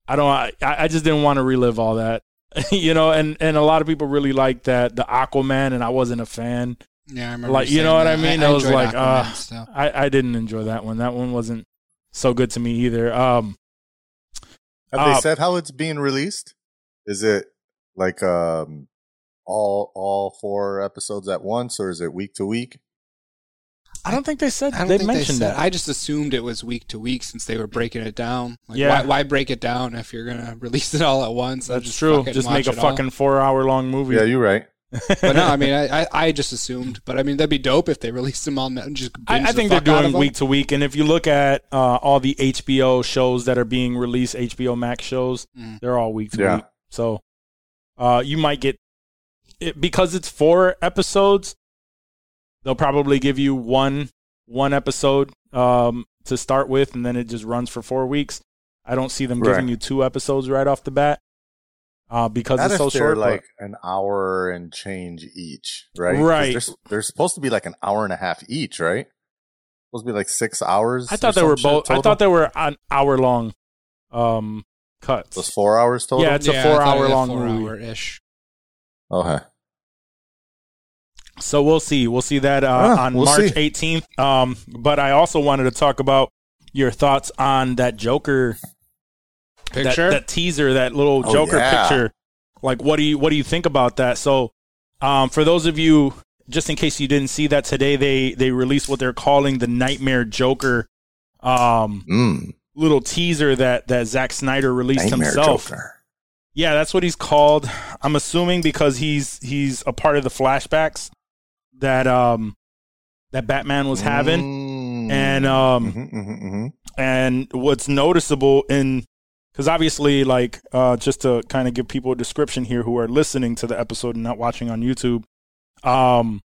I don't, I, I just didn't want to relive all that, you know. And and a lot of people really liked that the Aquaman, and I wasn't a fan. yeah, I remember. like, you know what that. I mean? I was like, Aquaman uh, still. I I didn't enjoy that one. That one wasn't so good to me either. Um, Have Uh, they said how it's being released? Is it like um all all four episodes at once, or is it week to week? I don't think they said I don't they think mentioned they said. that. I just assumed it was week to week since they were breaking it down. Like, Yeah. why, why break it down if you're gonna release it all at once? That's just true. Just make a it all? fucking four hour long movie. Yeah, you're right. But no, I mean, I, I, I just assumed. But I mean, that'd be dope if they released them all and just. I, binge I the think they're fuck out of doing week to week, and if you look at uh, all the HBO shows that are being released, HBO Max shows, Mm. they're all week to Yeah. week. So uh, you might get it, because it's four episodes. They'll probably give you one one episode um, to start with, and then it just runs for four weeks. I don't see them giving you two episodes right off the bat uh, because Not it's so they're short. but- like an hour and change each, right? Right. They're, they're supposed to be like an hour and a half each, right? Supposed to be like six hours. I thought they were shit both. I thought they were an hour long um, cuts. It was four hours total. Yeah, it's a Yeah, I thought it four hour long four movie. hour ish. okay. So we'll see. We'll see that uh, Ah, on we'll March see. 18th. Um, but I also wanted to talk about your thoughts on that Joker that- Picture. that, teaser, that little Oh, Joker yeah. picture. Like, what do you what do you think about that? So, um, for those of you, just in case you didn't see that today, they they released what they're calling the Nightmare Joker. Um, Mm, little teaser that that Zack Snyder released Nightmare himself. Joker. Yeah, that's what he's called. I'm assuming because he's he's a part of the flashbacks that um that Batman was having. Mm. And um Mhm, mhm, mhm. and what's noticeable in because obviously like uh just to kind of give people a description here who are listening to the episode and not watching on YouTube, um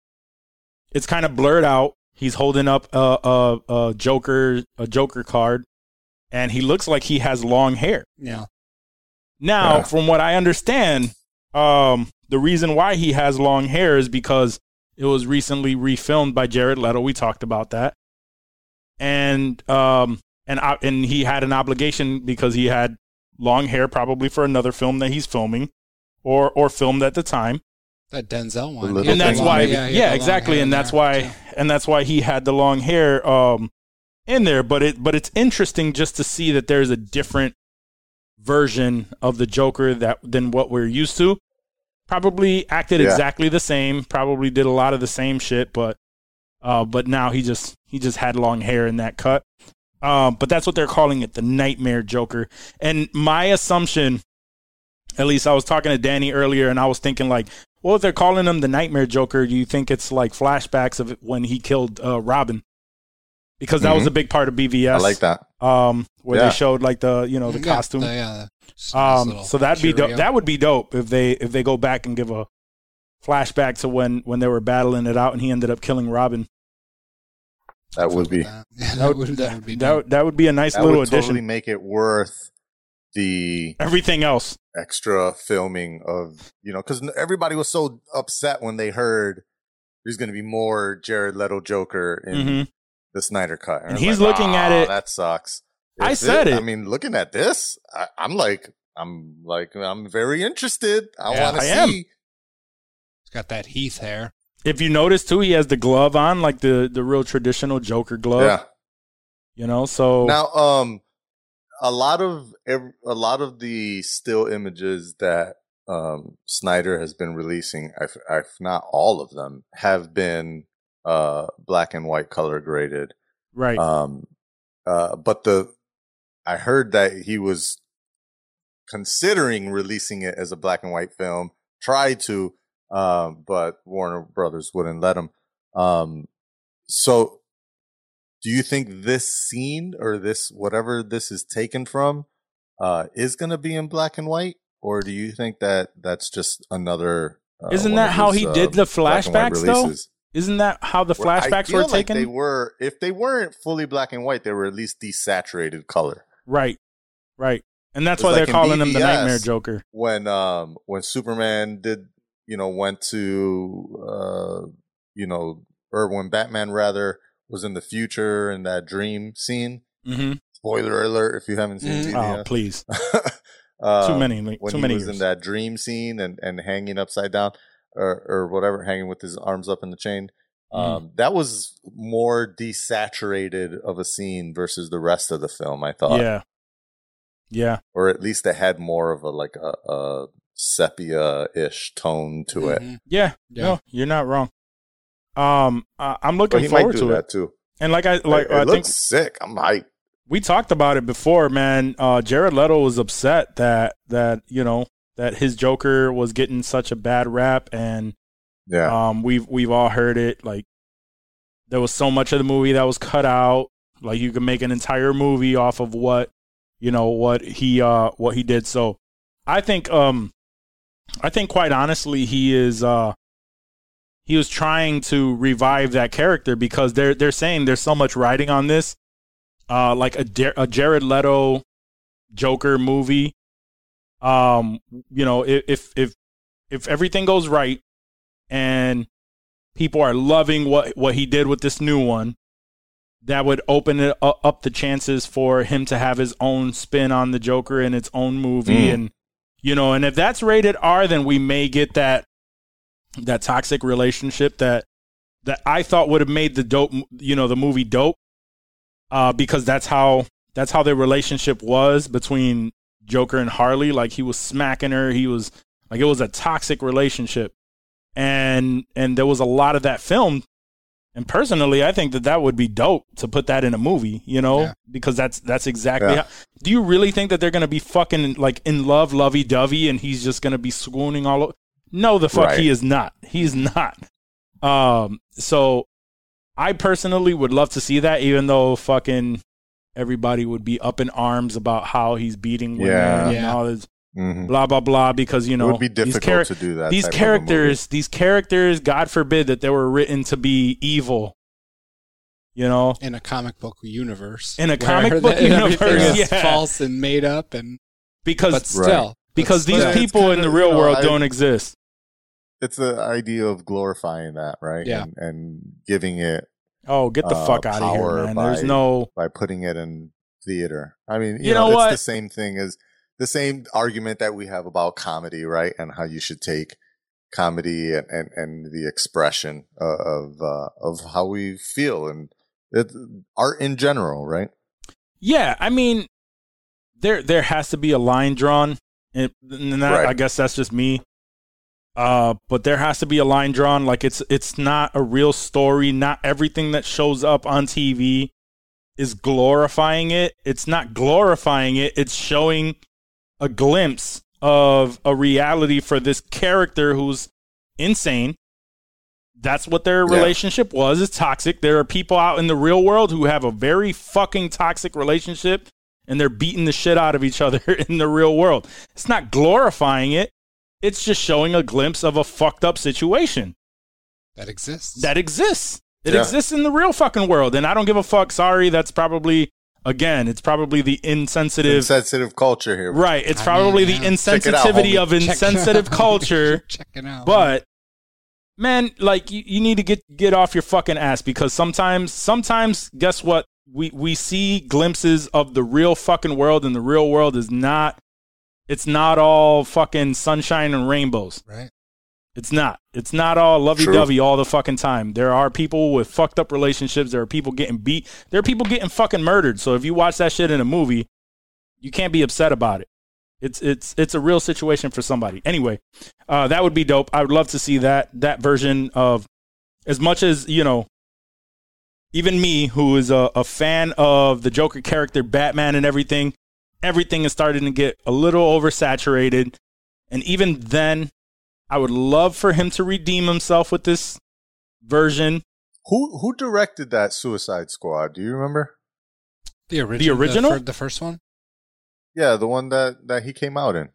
it's kind of blurred out. He's holding up a, a a Joker a Joker card and he looks like he has long hair. yeah. Now, Yeah. from what I understand, um, the reason why he has long hair is because it was recently refilmed by Jared Leto. We talked about that, and um, and and he had an obligation because he had long hair, probably for another film that he's filming, or or filmed at the time, That Denzel one. and had that's the why, long- yeah, he had the long exactly, and that's there, why, too. and that's why he had the long hair um in there. But it, but it's interesting just to see that there's a different version of the Joker that than what we're used to. Probably acted Yeah. exactly the same. Probably did a lot of the same shit, but uh, but now he just he just had long hair in that cut. Um, but that's what they're calling it, the Nightmare Joker. And my assumption, at least I was talking to Danny earlier, and I was thinking like, well, if they're calling him the Nightmare Joker, do you think it's like flashbacks of when he killed uh, Robin? Because that was Mhm. a big part of BVS. I like that. Um, where Yeah. they showed like the you know the Yeah, costume. the- yeah, the- Um, so that'd be dope. That would be dope if they if they go back and give a flashback to when when they were battling it out and he ended up killing Robin. That would be. That, yeah, That would, that would be that, would- that would be a nice That little would addition. totally make it worth the Everything else, extra filming of you know because everybody was so upset when they heard there's going to be more Jared Leto Joker in Mhm. the Snyder cut, And I'm he's like, looking at it- That sucks. I said it. I mean, looking at this, I, I'm like, I'm like, I'm very interested. I Yeah, want to see. am. He's got that Heath hair. If you notice too, he has the glove on, like the the real traditional Joker glove. Yeah. You know, so Now, um, a lot of a lot of the still images that um Snyder has been releasing, if, if not all of them, have been uh black and white color graded. right. Um, uh, but the I heard that he was considering releasing it as a black and white film. Tried to, um, but Warner Brothers wouldn't let him. Um, so, do you think this scene or this whatever this is taken from uh, is going to be in black and white, or do you think that that's just another? Uh, Isn't that of how his, he uh, did the black and white flashbacks, though? Isn't that how the Well, flashbacks feel were like taken? They were, if they weren't fully black and white, they were at least desaturated color. Right. Right. And that's why like they're in calling him the Nightmare Joker. When um when Superman did, you know, went to uh you know, or when Batman rather was in the future in that dream scene. hmm Spoiler alert if you haven't seen Mhm. Oh, BVS. please. uh, too many. like, when Too he many was years. in that dream scene and, and hanging upside down or, or whatever, hanging with his arms up in the chain. Mm-hmm. Um, that was more desaturated of a scene versus the rest of the film, I thought. yeah. Yeah. Or at least it had more of a like a, a sepia ish tone to it. Mhm. Yeah. Yeah. No, you're not wrong. Um, I I'm But looking he might forward do to that it. too. And like I like Like, it I think looks sick. I'm hyped. we talked about it before, man. Uh, Jared Leto was upset that that you know that his Joker was getting such a bad rap, and Yeah. um, we've we've all heard it. Like there was so much of the movie that was cut out. Like you could make an entire movie off of what you know what he uh what he did. So I think um I think quite honestly he is uh he was trying to revive that character because they're they're saying there's so much writing on this uh like a, a Jared Leto Joker movie um you know if if, if everything goes right and people are loving what what he did with this new one that would open it up the chances for him to have his own spin on the Joker in its own movie Mm. and you know and if that's rated R then we may get that that toxic relationship that that I thought would have made the dope you know the movie dope uh because that's how that's how their relationship was between Joker and Harley. Like he was smacking her. He was like it was a toxic relationship and and there was a lot of that filmed and personally i think that that would be dope to put that in a movie you know Yeah. because that's that's exactly Yeah. how, do you really think that they're gonna be fucking like in love lovey-dovey and he's just gonna be swooning all over no the fuck Right. he is not he's not um so i personally would love to see that even though fucking everybody would be up in arms about how he's beating women Yeah. and Yeah. all this Mhm. blah blah blah because you know it would be these difficult char- to do that. these type of a characters these characters god forbid that they were written to be evil you know In a comic book universe. In a comic book everything universe, is yeah. false and made up, and because but still, because but these still. people in kinda, the real you know, world I- don't exist it's the idea of glorifying that, right? Yeah. And, and giving it oh get the Uh, fuck out of here power man there's no by putting it in theater. I mean, you, You know, know what? it's the same thing as the same argument that we have about comedy, right? And how you should take comedy and, and, and the expression uh, of uh, of how we feel and it, art in general, right? yeah i mean there there has to be a line drawn and, and that, Right. i guess that's just me uh but there has to be a line drawn like it's it's not a real story not everything that shows up on tv is glorifying it it's not glorifying it it's showing a glimpse of a reality for this character who's insane that's what their Yeah. relationship was it's toxic there are people out in the real world who have a very fucking toxic relationship and they're beating the shit out of each other in the real world it's not glorifying it it's just showing a glimpse of a fucked up situation that exists. that exists. It Yeah. exists in the real fucking world, and I don't give a fuck. Sorry, that's probably again, it's probably the insensitive. Insensitive culture here. right, it's I probably mean, the yeah. insensitivity homie. of Check- insensitive culture. Checking out, But man, like you, you need to get get off your fucking ass because sometimes sometimes guess what? We we see glimpses of the real fucking world and the real world is not it's not all fucking sunshine and rainbows. Right. It's not. It's not all lovey dovey all the fucking time. There are people with fucked up relationships. There are people getting beat. There are people getting fucking murdered. So if you watch that shit in a movie, you can't be upset about it. It's it's it's a real situation for somebody. Anyway, uh, that would be dope. I would love to see that that version of as much as you know. Even me, who is a, a fan of the Joker character, Batman, and everything, everything is starting to get a little oversaturated. And even then, I would love for him to redeem himself with this version. Who who directed that Suicide Squad? Do you remember? The original. original? The, the first one. Yeah, the one that that he came out in.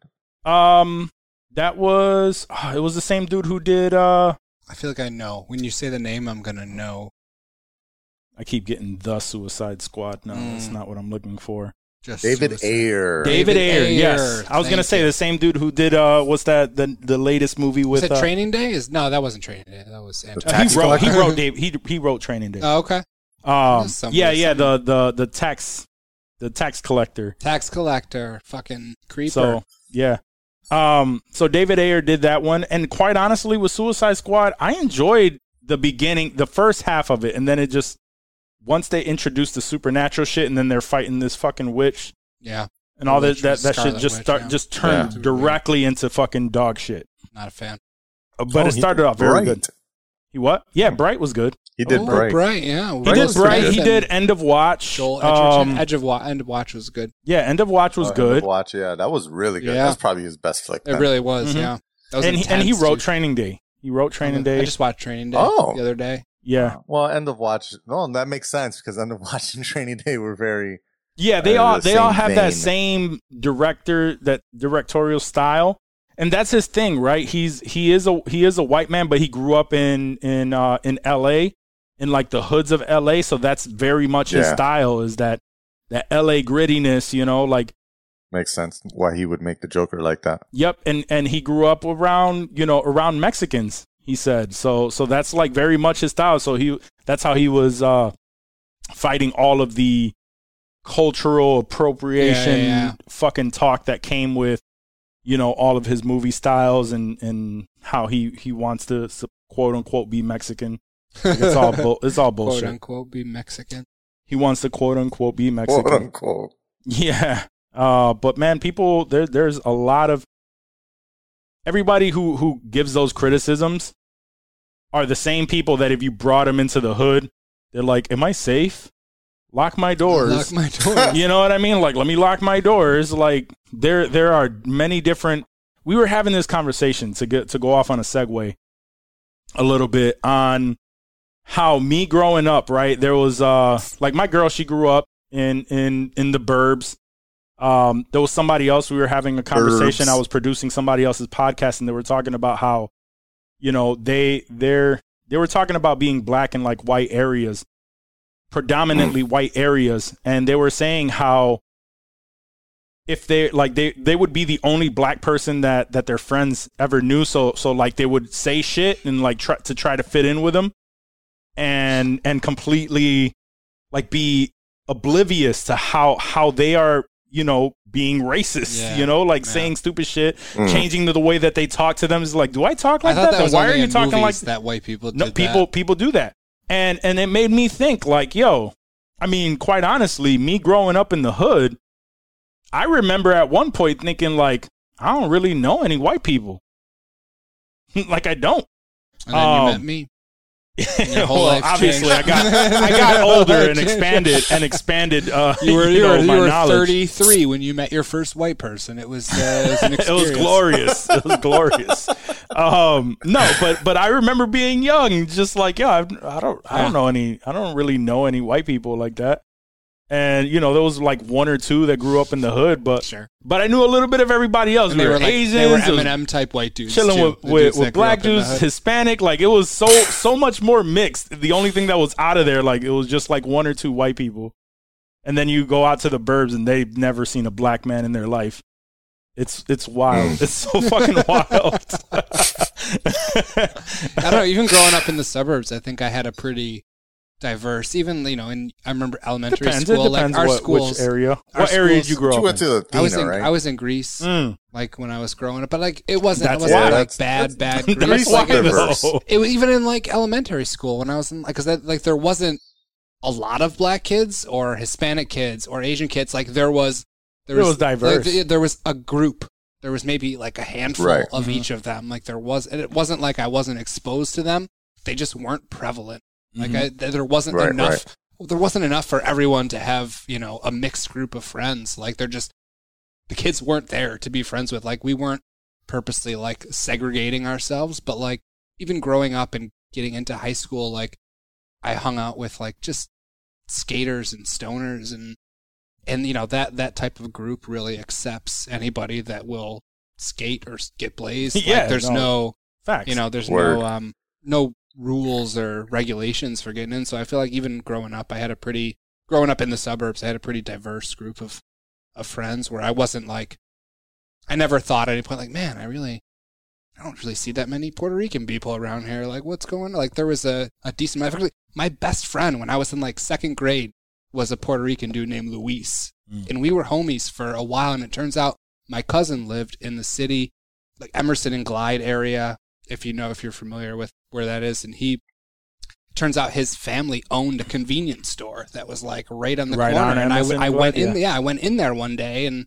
Um, that was ah, it was the same dude who did. Uh, I feel like I know. When you say the name, I'm gonna know. I keep getting the Suicide Squad. No, that's Mm. not what I'm looking for. Just David Suicide. Ayer. David, David Ayer. Ayer, Yes, I was gonna say you. the same dude who did. Uh, what's that? The the latest movie Was with it uh, Training Day? Is no, that wasn't Training Day. That was Anti- uh, he wrote. He wrote. Dave, he he wrote Training Day. Oh, okay. um, yeah, yeah. The the the tax the tax collector. Tax collector, fucking creeper. So yeah. Um, so David Ayer did that one, and quite honestly, with Suicide Squad, I enjoyed the beginning, the first half of it, and then it just once they introduced the supernatural shit, and then they're fighting this fucking witch yeah, and all that Witch that, was that shit just Witch, start yeah. just turned Yeah. directly into fucking dog shit. not a fan. Uh, But Oh, it started off very Bright. good. He what? Yeah, Bright was good. He did oh, Bright. Bright, yeah. He did Bright. good. He did End of Watch. Joel Edgerton. Um, Edge of Watch. End of Watch was good. yeah, End of Watch was Oh, End good. of Watch, yeah, that was really good. Yeah. That's probably his best flick. It really was. Mhm. Yeah, that was And he, and he wrote too. Training Day. He wrote Training Day. I just watched Training Day Oh. the other day. Yeah. Well, End of Watch. No, that makes sense because End of Watch and Training Day were very. Yeah, they Uh, all the they all have that same director that directorial style, and that's his thing, right? He's he is a he is a white man, but he grew up in in uh, in L.A. in like the hoods of L.A. So that's very much his style is that that L.A. grittiness, you know, like Makes sense why he would make the Joker like that. Yep, and and he grew up around you know around Mexicans. He said so. So that's like very much his style. So he that's how he was uh, fighting all of the cultural appropriation Yeah, yeah, yeah. fucking talk that came with you know all of his movie styles and and how he he wants to quote unquote be Mexican. Like, it's all bull it's all bullshit. quote unquote be Mexican. He wants to quote unquote be Mexican. Quote unquote. Yeah. Uh, but man, people there there's a lot of everybody who who gives those criticisms are the same people that if you brought them into the hood, they're like, "Am I safe? Lock my doors." Lock my door. you know what I mean? Like, let me lock my doors. Like there there are many different we were having this conversation to get to go off on a segue a little bit on how me growing up, right? There was uh like my girl, she grew up in in in the burbs. Um there was somebody else we were having a conversation. Burbs. I was producing somebody else's podcast and they were talking about how you know, they they're they were talking about being black in like white areas, predominantly mm. white areas, and they were saying how if they like they they would be the only black person that that their friends ever knew so so like they would say shit and like try to try to fit in with them and and completely like be oblivious to how how they are you know being racist Yeah, you know like yeah. saying stupid shit Mm. changing the, the way that they talk to them is like do i talk like thought that, that Then why are you talking like movies that white people no people that. people do that and and it made me think like yo i mean quite honestly me growing up in the hood i remember at one point thinking like i don't really know any white people like i don't And then you um, met me. Well, obviously i got i got older and expanded and expanded uh You were you you, know, were, you were knowledge 33 when you met your first white person. It was, uh, it was it was glorious. It was glorious. Um, no, but but I remember being young, just like yeah, I've, I don't I don't know any I don't really know any white people like that. And you know, there was like one or two that grew up in the hood, but Sure. but I knew a little bit of everybody else. And we they were, were like Asians, they were Eminem type white dudes. chilling too. with with, dudes with black up in the dudes. Hispanic. Like it was so so much more mixed. The only thing that was out of there, like it was just like one or two white people, and then you go out to the burbs and they've never seen a black man in their life. It's it's wild. Hmm. It's so fucking wild. I don't know. Even growing up in the suburbs, I think I had a pretty diverse. Even you know, in I remember elementary depends. school, it like depends our what, schools. which area. our What area did schools- you grow you up went in? to I was in right? I was in Greece, Mm. like when I was growing up, but like it wasn't. That's it wasn't why. like That's- bad, bad That's Greece. why Like, it, was, diverse. it was even in like elementary school when I was in like because like there wasn't a lot of black kids or Hispanic kids or Asian kids. Like there was there It was diverse. like, there was a group. There was maybe like a handful Right. of Mhm. each of them. Like there was, and it wasn't like I wasn't exposed to them. They just weren't prevalent. Like Mhm. I, th- there wasn't Right, enough. right. There wasn't enough for everyone to have you know a mixed group of friends. Like they're just the kids weren't there to be friends with. Like we weren't purposely like segregating ourselves, but like even growing up and getting into high school, like I hung out with like just skaters and stoners and and you know that that type of group really accepts anybody that will skate or get blazed. Like, Yeah, there's no. no Facts. you know there's Word. no um no rules or regulations for getting in. So I feel like even growing up, I had a pretty growing up in the suburbs, I had a pretty diverse group of of friends where I wasn't like I never thought at any point like, man, I really I don't really see that many Puerto Rican people around here. Like, what's going on? Like, there was a, a decent. My best friend when I was in like second grade was a Puerto Rican dude named Luis, Mm. and we were homies for a while. And it turns out my cousin lived in the city, like Emerson and Glide area. If you know, if you're familiar with where that is, and he turns out his family owned a convenience store that was like right on the Right corner. on and I, I went Glide, in, yeah, I went in there one day and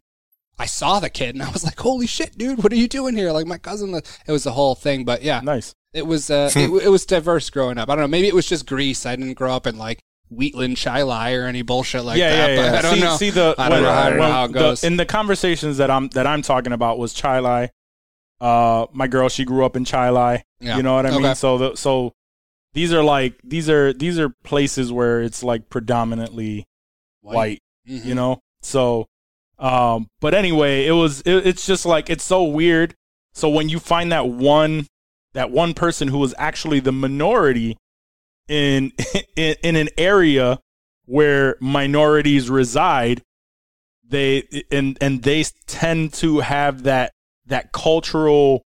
I saw the kid and I was like, "Holy shit, dude! What are you doing here?" Like my cousin. It was the whole thing, but yeah, nice. it was uh, it, it was diverse growing up. I don't know. Maybe it was just Greece. I didn't grow up in like Wheatland, Chili, or any bullshit like yeah, that. yeah, but yeah. I don't see, know. see the I don't know. I don't know how it the- in the conversations that I'm that I'm talking about was Chili. Uh, my girl, she grew up in Chili. Yeah. You know what I mean? So the so these are like these are these are places where it's like predominantly white. Mhm. you know so um but anyway it was it, it's just like it's so weird so when you find that one that one person who was actually the minority in in, in an area where minorities reside they and and they tend to have that that cultural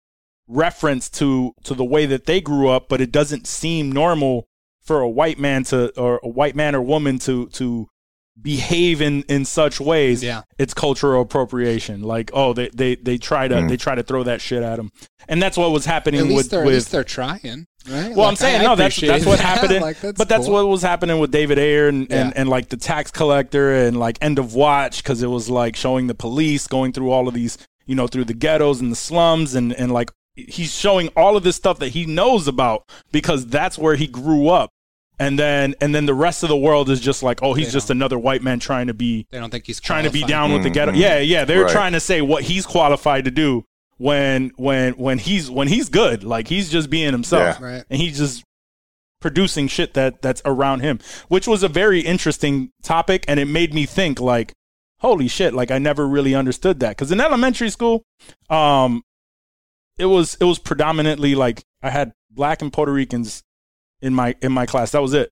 reference to to the way that they grew up but it doesn't seem normal for a white man to or a white man or woman to to behave in in such ways Yeah. it's cultural appropriation like oh they they they try to Mm. they try to throw that shit at them and that's what was happening At least with they're at with least they're trying, right? well, I'm saying I- I no. That's that's what that. happened. like, that's but that's cool. what was happening with David Ayer and, Yeah. and, and like the tax collector and like End of Watch because it was like showing the police going through all of these, you know, through the ghettos and the slums and and like he's showing all of this stuff that he knows about because that's where he grew up. And then and then the rest of the world is just like, oh, he's They just don't. another white man trying to be They don't think he's trying to be qualified. down with the ghetto. Yeah, yeah. They're Right. trying to say what he's qualified to do when when when he's when he's good. Like he's just being himself. Yeah. Right. And he's just producing shit that that's around him, which was a very interesting topic and it made me think like holy shit, like I never really understood that cuz in elementary school um it was it was predominantly like I had black and Puerto Ricans in my in my class. That was it.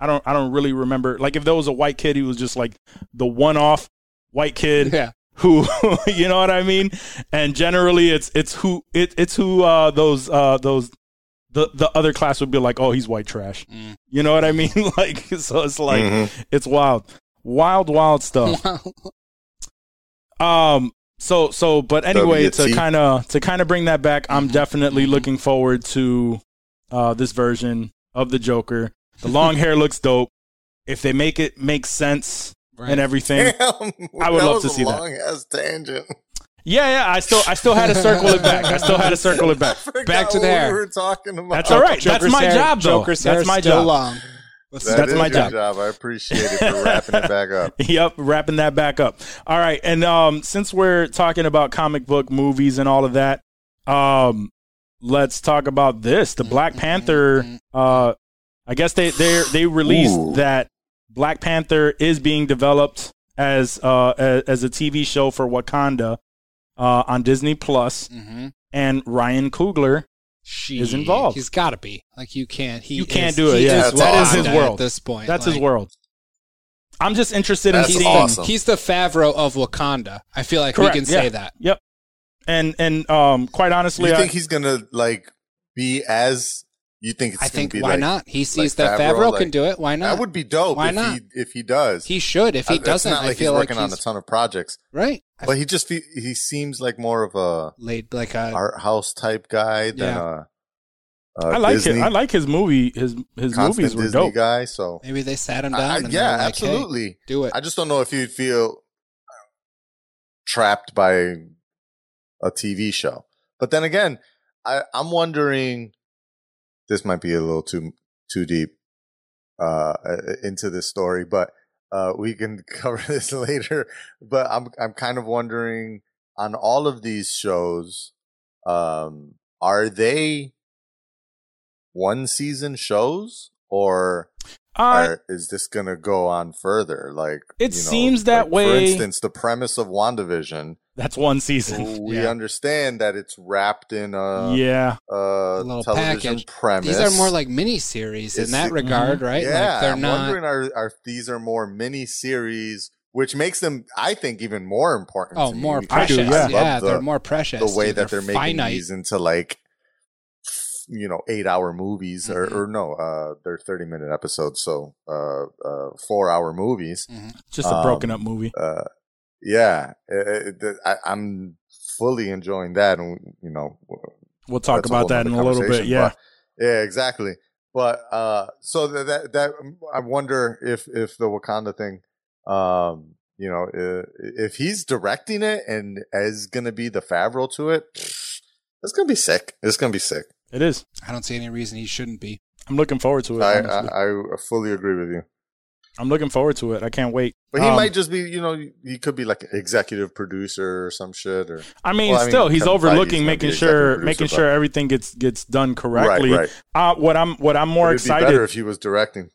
I don't I don't really remember like if there was a white kid, he was just like the one off white kid Yeah. who you know what I mean? And generally it's it's who it, it's who uh those uh those the the other class would be like, "Oh, he's white trash." Mm. You know what I mean? like so it's like Mhm. it's wild. Wild wild stuff. Um. So so, but anyway, to kind of to kind of bring that back, I'm Mhm, definitely looking forward to uh this version of the Joker. The long hair looks dope. If they make it make sense Right. and everything, Damn, I would love to a see that. long ass tangent. yeah, yeah. I still I still had to circle it back. I still had to circle it back. I Back to what there. we were talking about. That's all right. That's my hair- job, though. Joker's That's hair my still job. long. Let's- That That's is my your job. I appreciate it for wrapping it back up. yep, wrapping that back up. All right, and um, since we're talking about comic book movies and all of that, um, let's talk about this. The Black Panther. Uh, I guess they they they released Ooh. that Black Panther is being developed as uh as, as a TV show for Wakanda uh, on Disney Plus, Mhm. and Ryan Coogler. She Is involved. He's got to be. Like you can't. He You can't is- do it, he yeah. is That is his Wakanda world. At this point, That's like, his world. I'm just interested That's in seeing. awesome. he's the Favreau of Wakanda. I feel like Correct, we can say that. Yep. And and um, quite honestly, You I- think he's gonna like be as you think? It's I think be why like, not? He sees like that Favreau, like- can do it. Why not? That would be dope. Why if not? He, if he does, he should. If he it's doesn't, not like I feel he's like working on a ton of projects. right. I But he just he seems like more of a late like a art house type guy than Yeah. a, a I like Disney, it. I like his movie. His his movies were Disney dope. guy. So maybe they sat him down. I- and yeah, they were like, hey, absolutely. do it. I just don't know if you'd feel trapped by a TV show. But then again, I, I'm wondering. This might be a little too too deep uh, into this story, but uh, we can cover this later. But I'm I'm kind of wondering on all of these shows, um, are they one season shows or Uh, are, is this going to go on further? Like It you know, seems that like, way. For instance, the premise of WandaVision, that's one season. we Yeah. understand that it's wrapped in a, yeah, a, little television package. premise. These are more like mini series in It's that the- regard, right? yeah. like they're I'm not. wondering are, are these are more mini series, which makes them, I think, even more important. Oh, to me more because I do, yeah. yeah, the, they're more precious. the way dude. that they're, making finite. these into like you know eight hour movies or, Mhm. or no uh they're 30 minute episodes so uh uh four hour movies just a broken Um, up movie. uh yeah it, it, I, i'm fully enjoying that and you know We'll talk about that in a little bit. Yeah, but- yeah exactly but uh so that, that that i wonder if if the wakanda thing um you know uh, if he's directing it and is gonna be the favreau to it it's gonna be sick it's gonna be sick it is. I don't see any reason he shouldn't be. I'm looking forward to it. I. I I fully agree with you. I'm looking forward to it. I can't wait. But he Um, might just be, you know, he could be like an executive producer or some shit. Or I mean, Well, I mean, still, he's overlooking, gonna making sure, making sure everything gets gets done correctly. right, right. Uh, what I'm what I'm more it'd be excited better if he was directing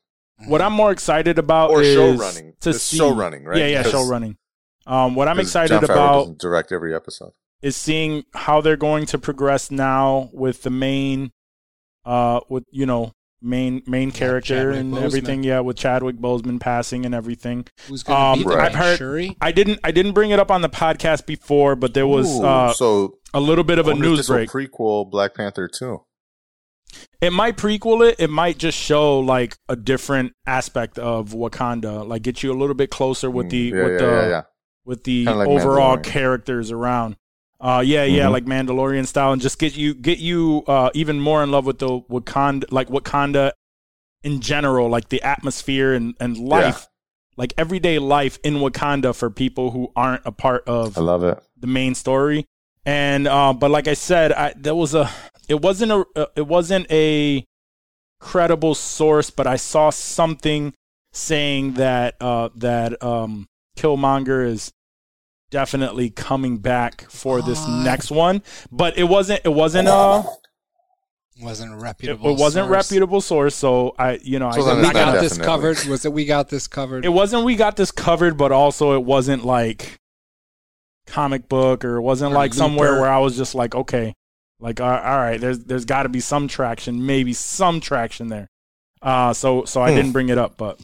What I'm more excited about or is show running. to It's see show running, right? Yeah, yeah, show running. Um, what I'm excited about direct every episode. is seeing how they're going to progress now with the main, uh, with you know main main character Chadwick and Boseman. everything. Yeah, with Chadwick Boseman passing and everything. Who's going to Um, be there? I've heard- Shuri? I didn't I didn't bring it up on the podcast before, but there was Ooh, uh, so a little bit of a news this will break. prequel Black Panther two. It might prequel it. It might just show like a different aspect of Wakanda, like get you a little bit closer with the Mm, yeah, with yeah, the yeah, yeah. with the Kinda like overall Mandalorian. characters around. Uh, yeah, yeah, Mhm. like Mandalorian style, and just get you get you uh, even more in love with the Wakanda, like Wakanda in general, like the atmosphere and and life, like everyday life in Wakanda for people who aren't a part of I love it. the main story. And uh, but like I said, I, there was a it wasn't a uh, it wasn't a credible source, but I saw something saying that uh, that um, Killmonger is definitely coming back for this What? next one. But it wasn't it wasn't uh Wasn't a it, reputable. it wasn't source. reputable source. So I you know So I then We not it's got this covered. Was it? We got this covered. it wasn't we got this covered, but also it wasn't like comic book or it wasn't Or like somewhere where I was just like, okay, like all all right, there's there's got to be some traction, maybe some traction there. Uh, so so I Hmm. didn't bring it up, but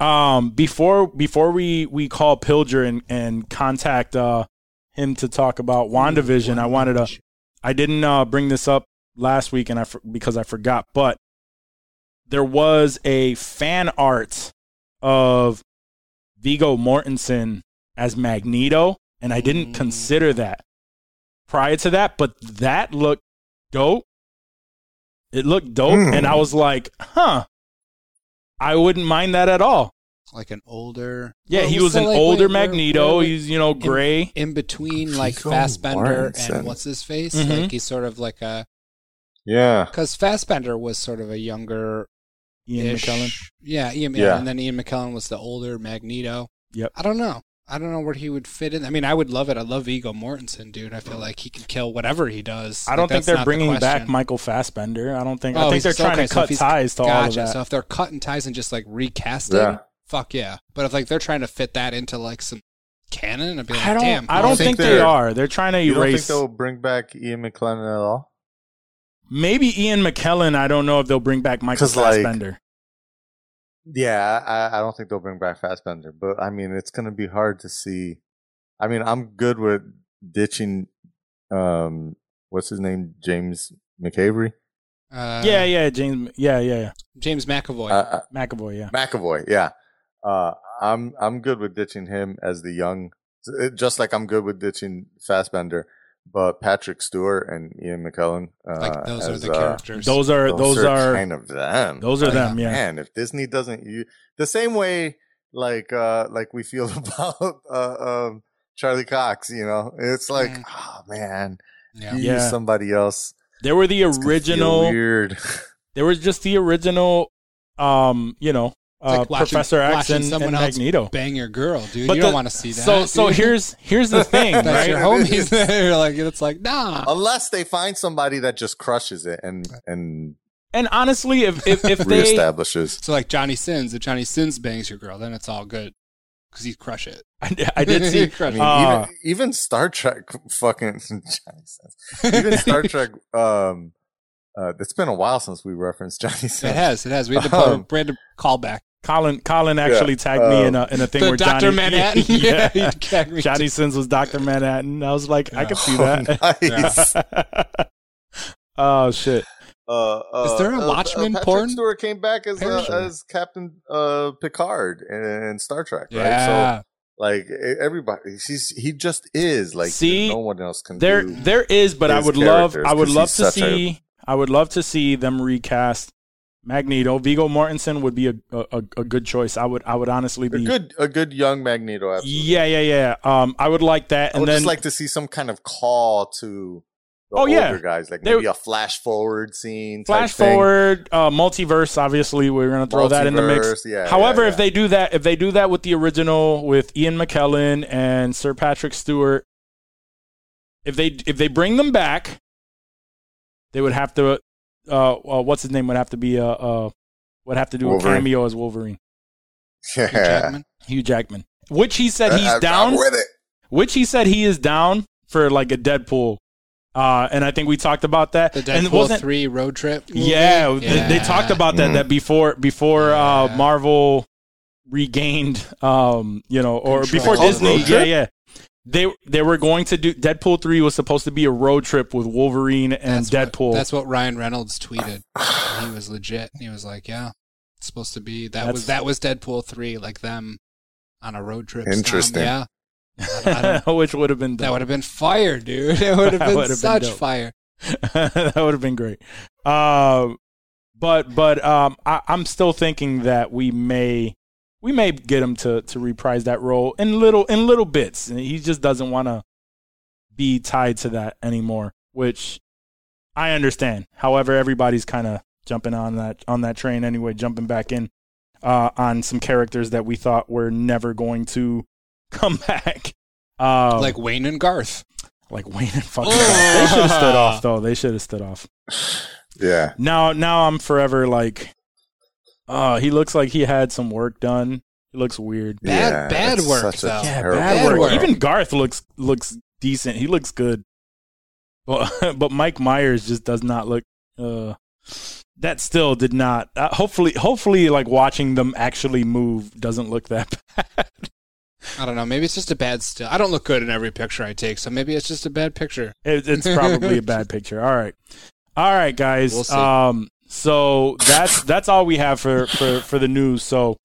um, before before we we call Pilger and and contact uh him to talk about Wandavision, I wanted to I didn't uh, bring this up last week, and I because I forgot, but there was a fan art of Viggo Mortensen as Magneto, and I didn't Mm. consider that prior to that, but that looked dope. It looked dope, Hmm. and I was like, huh. I wouldn't mind that at all. like an older. Yeah, Well, he was an like, older wait, where- Magneto. where- He's, you know, gray. in between like Viggo Fassbender Mortensen. and what's his face. Mhm. Like he's sort of like a Yeah. because Fassbender was sort of a younger Ian McKellen. Yeah, Ian. Yeah. and then Ian McKellen was the older Magneto. Yep. I don't know. I don't know where he would fit in. I mean, I would love it. I love Viggo Mortensen, dude. I feel like he can kill whatever he does. I don't think they're not the bringing back. Michael Fassbender. I don't think. Oh, I think they're trying okay, to cut he's- ties to all of that. So if they're cutting ties and just like recasting, Yeah. fuck yeah. But if like they're trying to fit that into like some canon, I'd be like, I don't. damn. I don't You think, think they they're- They're trying to You don't think erase. they'll bring back Ian McKellen at all? Maybe Ian McKellen. I don't know if they'll bring back Michael 'Cause, like, Fassbender. Yeah, I, I don't think they'll bring back Fassbender, but I mean, it's going to be hard to see. I mean, I'm good with ditching, um, what's his name, James McAvery. Uh, yeah, yeah, James. Yeah, yeah, yeah. James McAvoy. Uh, uh, McAvoy. Yeah. McAvoy, yeah. Uh, I'm I'm good with ditching him as the young, just like I'm good with ditching Fassbender. But Patrick Stewart and Ian McKellen, uh, like those are as, the uh, characters. Those are those, are, kind of them. those are Like, them. Yeah. Man, if Disney doesn't use the same way, like uh, like we feel about uh, um, Charlie Cox, you know, it's like, Mm. oh man, yeah. you Yeah. use somebody else. They were the It's original. weird. There was just the original. Um, you know, uh, like watching- Professor X and, someone and else Magneto. Bang your girl, dude. But you the- don't want to see that. So so here's here's the thing, that's right? your homies. They're like it's like nah. Unless they find somebody that just crushes it and and And honestly, if if, if they reestablishes. So like Johnny Sins, if Johnny Sins bangs your girl, then it's all good because he'd crush it. I, I did see Crush I mean, Uh, even even Star Trek, fucking Johnny Sins. Even Star Trek. Um, uh, it's been a while since we referenced Johnny Sins. It has. It has. We had to, Um, we had to call back. Colin Colin actually tagged me in a in a thing The where Dr. Johnny Manhattan. yeah, he tagged me Johnny too. Sins was Doctor Manhattan. I was like, I could see that. nice. oh shit! Uh, uh, Is there a uh, Watchmen uh, Patrick porn? Stewart came back as uh, as Captain uh, Picard in, in Star Trek, right? Yeah. So like everybody, he's he just is like See, no one else can There do. there is, but I would love I would 'cause love to see I would love to see them recast Magneto. Viggo Mortensen would be a a, a good choice. I would I would honestly be a good a good young Magneto. Absolutely. yeah yeah yeah. Um, I would like that, I and would then just like to see some kind of call to the Oh, yeah. guys, like They- maybe a flash forward scene. type flash forward uh, multiverse. Obviously, we're gonna throw that in the mix. Yeah, However, yeah, if they do that, if they do that with the original with Ian McKellen and Sir Patrick Stewart, if they if they bring them back, they would have to. Uh, uh what's his name would have to be uh, uh would have to do Wolverine. a cameo as Wolverine, yeah, Hugh Jackman. Hugh Jackman, which he said he's I'm- down, with it. which he said he is down for like a Deadpool. Uh, and I think we talked about that. The and Deadpool wasn't three road trip. movie? Yeah, They, they talked about that Mhm. that before before uh, Marvel regained, um, you know, or Control. before They called it Disney. road Yeah, yeah. They they were going to do Deadpool three was supposed to be a road trip with Wolverine and That's what- Deadpool. that's what Ryan Reynolds tweeted. he was legit. He was like, "Yeah, it's supposed to be that was that was Deadpool three, like them on a road trip." style. Interesting. Yeah, I don't- know which would have been that would have been fire, dude. It would have been would've been such fire. that would have been great. Um, but but um, I, I'm still thinking that we may we may get him to to reprise that role in little in little bits. And He just doesn't want to be tied to that anymore, which I understand. However, everybody's kind of jumping on that on that train anyway, jumping back in uh, on some characters that we thought were never going to come back. Um, like Wayne and Garth. like Wayne and fucking. they should have stood off though. They should have stood off. Yeah, Now, now I'm forever like, oh, he looks like he had some work done. He looks weird. Bad- yeah, bad work, such a though. Yeah, bad bad work. work. Even Garth looks looks decent. He looks good. But but Mike Myers just does not look. Uh, that still did not. Uh, hopefully, hopefully, like watching them actually move doesn't look that bad. I don't know. Maybe it's just a bad still. I don't look good in every picture I take, so maybe it's just a bad picture. It, it's probably a bad picture. All right, all right, guys. We'll see. Um, so that's that's all we have for for for the news. So,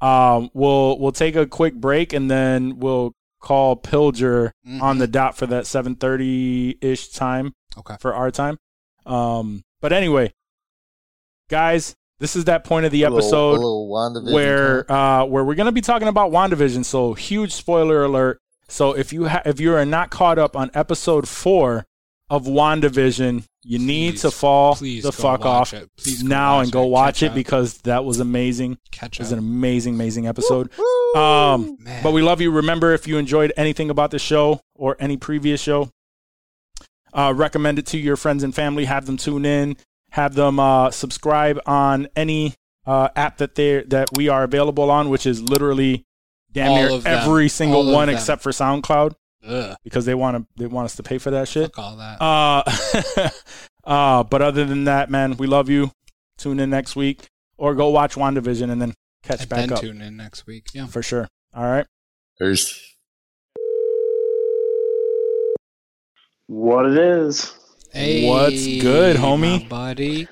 um, we'll we'll take a quick break and then we'll call Pilger Mhm. on the dot for that seven thirty ish time Okay. for our time. Um, but anyway, guys, this is that point of the A episode a little where uh, where we're gonna be talking about Wandavision. So huge spoiler alert. So if you ha- if you are not caught up on episode four of Wandavision, you need to fall the fuck off it. Please go now and go it. watch Catch it up. because that was amazing. Catch It was up. an amazing, amazing episode. Um, Man. but we love you. Remember, if you enjoyed anything about the show or any previous show, uh, recommend it to your friends and family. Have them tune in. Have them uh, subscribe on any uh, app that they that we are available on, which is literally damn All near every single All one except for SoundCloud Ugh, because they want to they want us to pay for that shit. fuck all that. Uh, uh, but other than that, man, we love you. Tune in next week or go watch WandaVision and then catch and back then up tune in next week. Yeah. for sure. All right. Peace. What it is? Hey, What's good, homie? my buddy.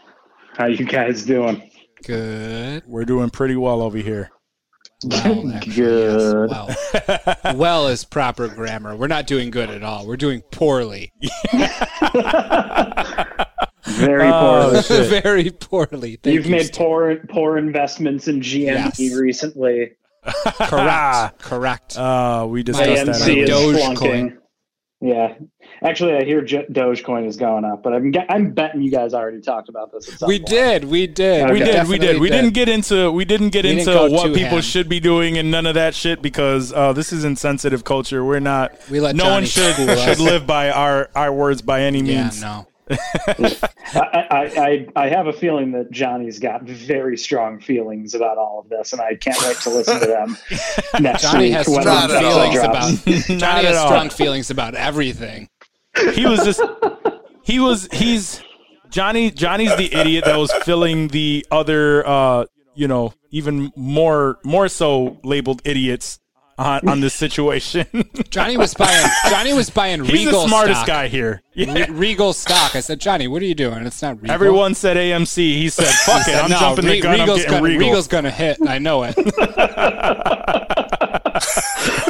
How you guys doing? Good. We're doing pretty well over here. Well, actually, Good. Yes. Well. well is proper grammar. We're not doing good at all. We're doing poorly. Very Oh, poorly. shit. Very poorly. Thank You've you, made Steve. poor poor investments in GME Yes. recently. Correct. Correct. Uh, we discussed that. AMC is Dogecoin. Flunking. Yeah, actually, I hear J- Dogecoin is going up, but I'm I'm betting you guys already talked about this. At some we point. did. We did. Okay. We did, we definitely did. We didn't get into we didn't get We didn't into what people ham. should be doing and none of that shit because uh, this is insensitive culture. We're not. We let no Johnny one should should live by our our words by any means. Yeah, means. no. I, I, I I have a feeling that Johnny's got very strong feelings about all of this, and I can't wait to listen to them next Johnny week has strong Not at the all. feelings about Johnny has strong feelings about everything. He was just he was he's Johnny Johnny's the idiot that was filling the other uh you know even more more so labeled idiots on, on this situation. Johnny was buying. Johnny was buying He's Regal the smartest stock. guy here. Yeah. Re- Regal stock. I said, Johnny, what are you doing? It's not Regal. Everyone said AMC. He said, "Fuck it, I'm no, jumping Re- the gun. Regal's I'm getting gonna, Regal." Regal's gonna hit. I know it.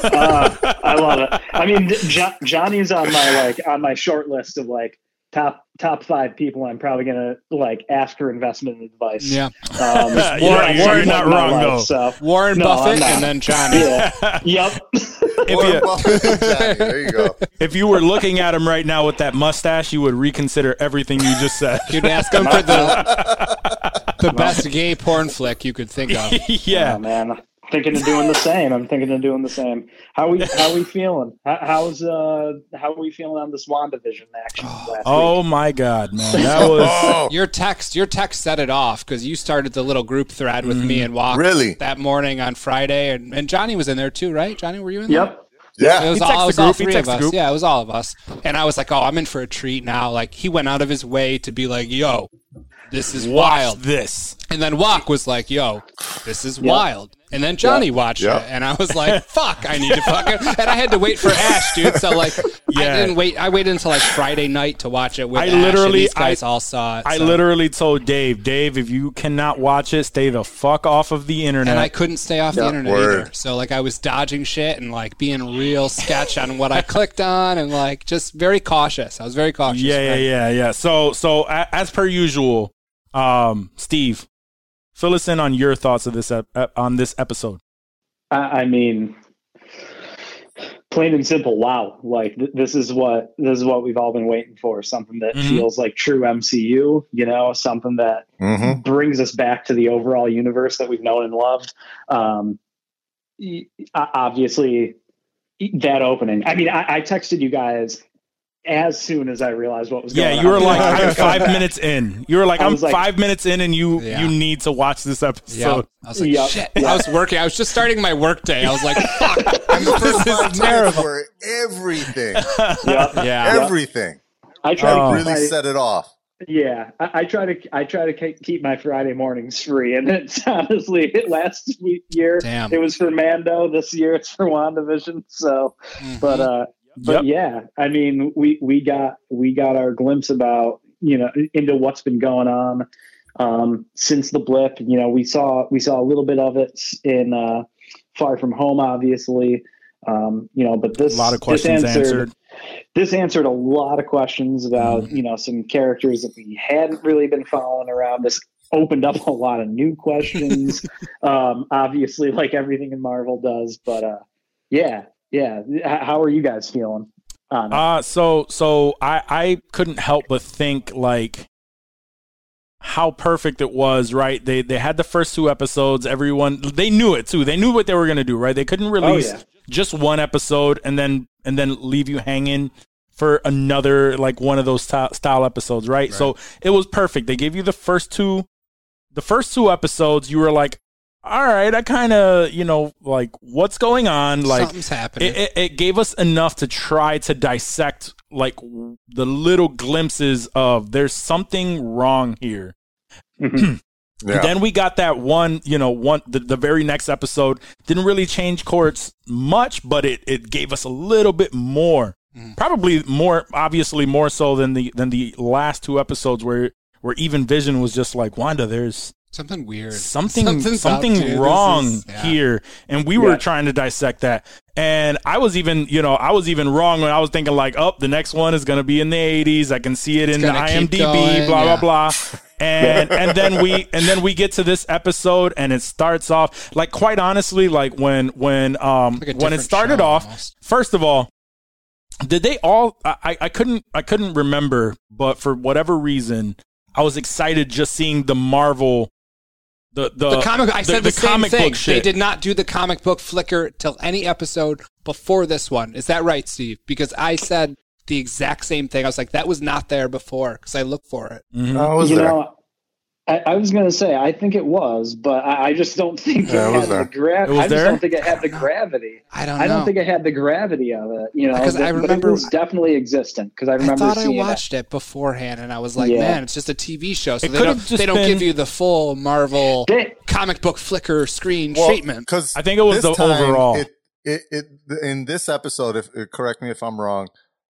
Uh, I love it. I mean, jo- Johnny's on my like on my short list of like top top five people I'm probably gonna like ask for investment advice. Yeah. Um, Yeah, Warren- you're Warren not wrong, life, though. So Warren No, Buffett and then Johnny. yeah, yep. If Warren you, Buffett Johnny. There you go. if you were looking at him right now with that mustache, you would reconsider everything you just said. You'd ask him for the the best gay porn flick you could think of. yeah. Oh, man. Thinking of doing the same. I'm thinking of doing the same. How we how we feeling? How, how's uh how are we feeling on this WandaVision action last week? Oh my God, man, that was Oh, Your text, your text set it off because you started the little group thread with me and Walk Really? that morning on Friday, and, and Johnny was in there too, right? Johnny, were you in there? Yep. It yeah. was, all, it was all three of us. group. Yeah, it was all of us. And I was like, "Oh, I'm in for a treat now." Like he went out of his way to be like, "Yo, this is watch wild." this. And then Walk was like, "Yo, this is wild." And then Johnny watched Yeah. it, and I was like, "Fuck, I need to fuck it." And I had to wait for Ash, dude. So like, Yeah. I didn't wait. I waited until like Friday night to watch it with I Ash, and literally- these guys I- all saw it. I so- literally told Dave, Dave, if you cannot watch it, stay the fuck off of the internet. and I couldn't stay off the internet Word. either. So like I was dodging shit and like being real sketch on what I clicked on and like just very cautious. I was very cautious. yeah, yeah, right? yeah, yeah. So, so as per usual, um, Steve, fill us in on your thoughts of this ep- ep- on this episode. I, I mean, plain and simple. Wow! Like th- this is what this is what we've all been waiting for. Something that Mhm. feels like true MCU. You know, something that hmm brings us back to the overall universe that we've known and loved. Um, y- o- obviously, that opening. I mean, I, I texted you guys as soon as I realized what was going on. Yeah, on. you were like, I I'm five minutes in. You were like, I I'm like- five minutes in, and you Yeah. you need to watch this Yeah. episode. I was like, Yep. shit. I was working. I was just starting my work day. I was like, fuck. And the first This is five terrible. minutes were everything. Yep. Yeah. Everything. I tried Oh. to Really my- set it off. Yeah, I, I try to I try to keep my Friday mornings free, and it's honestly it last week year Damn. it was for Mando. This year it's for Wandavision. So, Mhm. but uh, but yeah, I mean we we got we got our glimpse about you know into what's been going on um, since the blip. You know, we saw we saw a little bit of it in uh, Far From Home, obviously. Um, you know, but this A lot of this questions answered. this answered a lot of questions about Mm-hmm. you know some characters that we hadn't really been following around this opened up a lot of new questions um obviously like everything in marvel does but uh yeah yeah how are you guys feeling on? Uh so so I I couldn't help but think like how perfect it was, right? They they had the first two episodes. Everyone they knew it too. They knew what they were gonna do, right? They couldn't release Oh, yeah. just one episode and then and then leave you hanging for another like one of those style, style episodes, right? So it was perfect. They gave you the first two, the first two episodes. You were like, all right, I kind of you know like what's going on, like Something's happening. it, it, it gave us enough to try to dissect like w- the little glimpses of there's something wrong here. Mhm. Yeah. Then we got that one, you know, one the, the very next episode didn't really change courts much, but it it gave us a little bit more Probably more obviously more so than the than the last two episodes where where even Vision was just like Wanda, there's Something weird. something Something's something up, wrong is- yeah. here and we were Yeah. trying to dissect that and i was even you know i was even wrong when i was thinking like oh the next one is going to be in the 80s i can see it in the imdb going, blah yeah. blah blah and and then we and then we get to this episode and it starts off like quite honestly like when when um Like when it started off almost. first of all did they all I, I I couldn't i couldn't remember but for whatever reason i was excited just seeing the marvel the the, The comic. I said the, same comic thing. book shit. They did not do the comic book flicker till any episode before this one. Is that right, Steve? Because I said the exact same thing. I was like, that was not there before because I looked for it. Mhm. I was you there. know, I, I was going to say I think it was, but I, I just don't think Yeah, it it was had the there. gra- It was I just there? don't think it had the gravity. I don't Know. I don't think it had the gravity of it. You know, Because I but- but remember- it was definitely existent because I I remember thought I watched it. beforehand, and I was like, Yeah. "Man, it's just a TV show, so It they don't just they don't give you the full Marvel it. They- comic book flicker screen Well, treatment." Because I think it was the overall. It, it, it, in this episode, if uh, correct me if I'm wrong,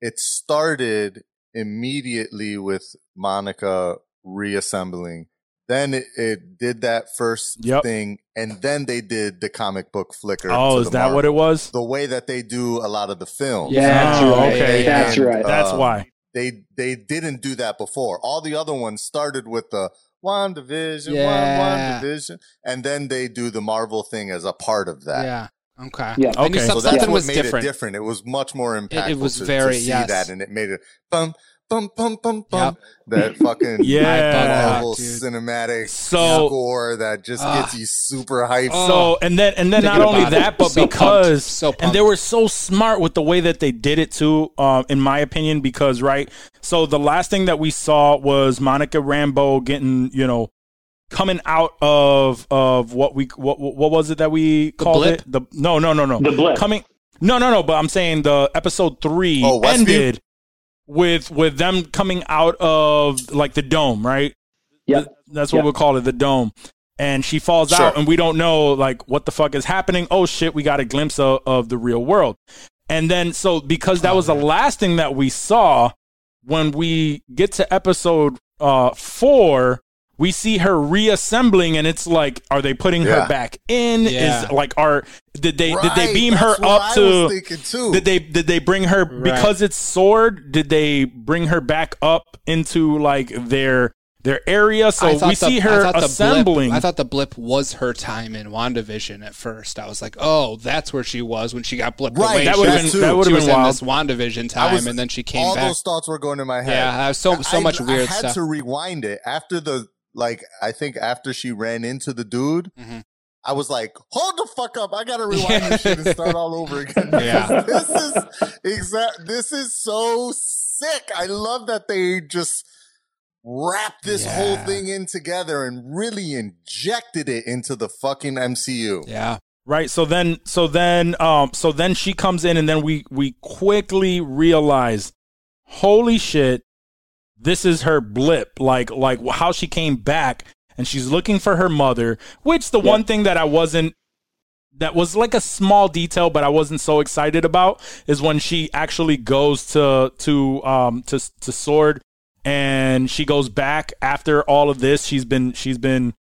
it started immediately with Monica reassembling. Then it, it did that first Yep. thing, and then they did the comic book flicker. oh is the that what it was The way that they do a lot of the films. Yeah, that's Oh, right. okay, That's And, right. that's um, why they they didn't do that before. All the other ones started with the WandaVision, Yeah. one WandaVision, and then they do the Marvel thing as a part of that. yeah. Okay. Yeah. Okay. So that's something what was made different. it different. It was much more impactful. it was to, very- to see yes. that, and it made it bum bum bum bum bum. That fucking Yeah. Marvel cinematic So- score that just gets you super hyped. So and then and then Thinking not only about it, that, but so pumped, because so and they were so smart with the way that they did it too, um, in my opinion. Because right, so the last thing that we saw was Monica Rambeau getting you know coming out of of what we what what was it that we called blip? it? The no no no no The blip. coming no no no. But I'm saying the episode three Oh, Westview? ended with with them coming out of like the dome, right? Yep. That's what Yep. we'll call it, the dome. And she falls Sure. out, and we don't know like what the fuck is happening. Oh shit, we got a glimpse of, of the real world. And then so because that was the last thing that we saw, when we get to episode uh four, we see her reassembling, and it's like, are they putting Yeah. her back in? Yeah. Is like, are did they did they Right, beam her that's what up I to? was thinking too. Did they did they bring her because it's sword? Did they bring her back up into like their their area? So we the- see her thought the assembling. Blip, I thought the blip was her time in WandaVision at first. I was like, oh, that's where she was when she got blipped Right, away. that would have was- been too. that would she have was been in this WandaVision I time, was- and then she came all back. those thoughts were going in my head. Yeah, I was so so I- much weird I had stuff. to rewind it after the like. I think after she ran into the dude, Mhm. I was like, "Hold the fuck up! I gotta rewind this shit and start all over again." Yeah. this is exact. This is so sick. I love that they just wrap this Yeah. whole thing in together and really injected it into the fucking MCU. yeah, right. So then so then um so then she comes in and then we we quickly realize, holy shit, this is her blip. Like like how she came back and she's looking for her mother. Which the one thing that I wasn't that was like a small detail, but I wasn't so excited about is when she actually goes to to um to to Sword and she goes back after all of this. She's been she's been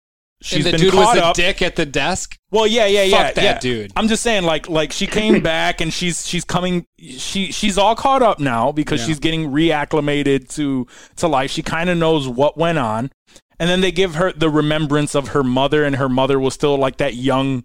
she's and the been dude caught was a up. dick at the desk. Well, yeah, yeah, yeah, Fuck that yeah. dude. I'm just saying, like, like she came back and she's she's coming. She she's all caught up now because Yeah. she's getting reacclimated to to life. She kind of knows what went on, and then they give her the remembrance of her mother, and her mother was still like that young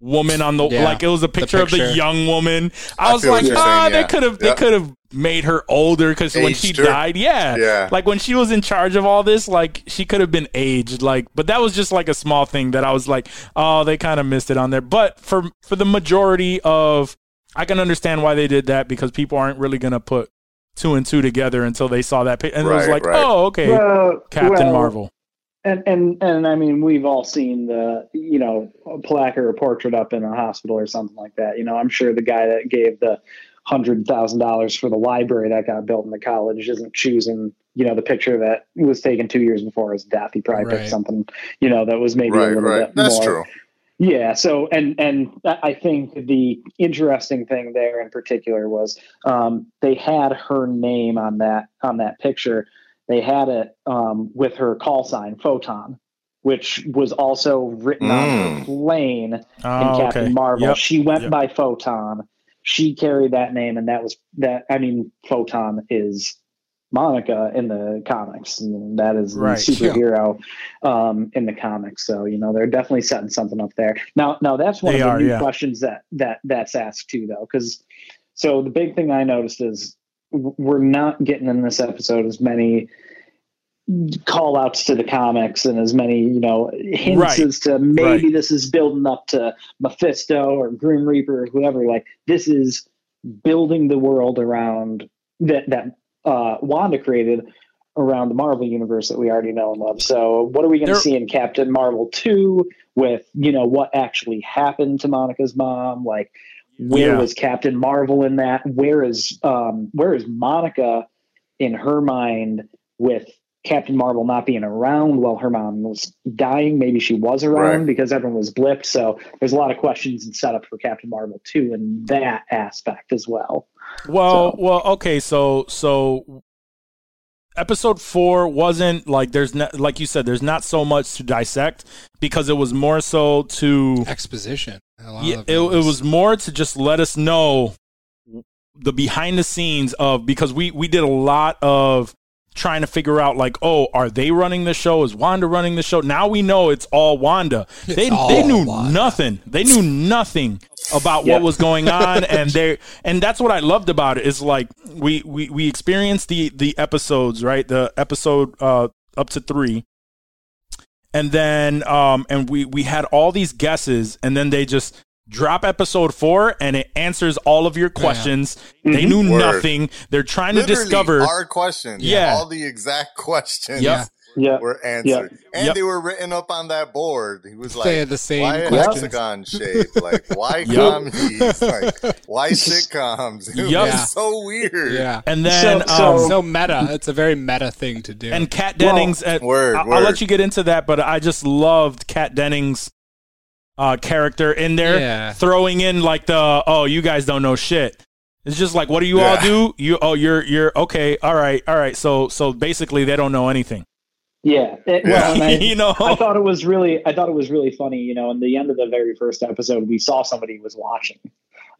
woman on the Yeah, like it was a picture, of the young woman. I, I was like, ah, saying, they could have they could have made her older because when she her. died, yeah, Yeah. like when she was in charge of all this, like she could have been aged. Like, but that was just like a small thing that I was like, oh, they kind of missed it on there. But for for the majority of, I can understand why they did that because people aren't really gonna put two and two together until they saw that pic, and it was like, right. oh, okay, Well, Captain well, Marvel. And and and I mean, we've all seen the you know a plaque or a portrait up in a hospital or something like that. You know, I'm sure the guy that gave the hundred thousand dollars for the library that got built in the college isn't choosing you know the picture that was taken two years before his death. He probably Right. picked something you know that was maybe a little right. bit That's more true. Yeah. So, and and I think the interesting thing there in particular was um, they had her name on that on that picture. They had it um, with her call sign, Photon, which was also written on her Mm. plane in Oh, Captain okay. Marvel. Yep. She went Yep. by Photon. She carried that name, and that was that. I mean, Photon is Monica in the comics. And that is the Right. superhero um, in the comics. So you know they're definitely setting something up there. Now, now that's one They of the are, new yeah. questions that that that's asked too, though, because so the big thing I noticed is we're not getting in this episode as many call outs to the comics and as many you know hints Right. as to maybe Right. this is building up to mephisto or grim reaper or whoever like this is building the world around that that uh wanda created around the marvel universe that we already know and love so what are we going to see in captain marvel 2 with you know what actually happened to monica's mom like where Yeah. was captain marvel in that where is um where is monica in her mind with Captain Marvel not being around while her mom was dying. Maybe she was around Right. because everyone was blipped. So there's a lot of questions and setup for Captain Marvel too in that aspect as well. Well, So- well, okay. So, so episode four wasn't like there's not like you said there's not so much to dissect because it was more so to Exposition. Yeah, it, it was more to just let us know the behind the scenes of because we we did a lot of trying to figure out like oh are they running the show? Is Wanda running the show? Now we know it's all Wanda. They all they knew Wanda. nothing. They knew nothing about Yep. what was going on and they and that's what I loved about it is like we we we experienced the the episodes right? The episode uh up to 3 and then um and we we had all these guesses and then they just drop episode four and it answers all of your questions they knew Word. nothing they're trying to discover our questions. Yeah. all the exact questions. Yep. Yeah. Were answered, and Yep. they were written up on that board. He was like, They had the same "Why a questions. hexagon shape? Like, why Yep. comedies? Like, why sitcoms? It Yep. was Yeah. so weird. Yeah. and then So- so- um So meta. It's a very meta thing to do. and Kat Dennings at, Word, I- I'll let you get into that but I just loved Kat Dennings uh character in there Yeah. throwing in like the oh you guys don't know shit it's just like what do you all do you oh you're you're okay all right all right so so basically they don't know anything Yeah. It- well, and I, you know I thought it was really, I thought it was really funny. You know, in the end of the very first episode, we saw somebody was watching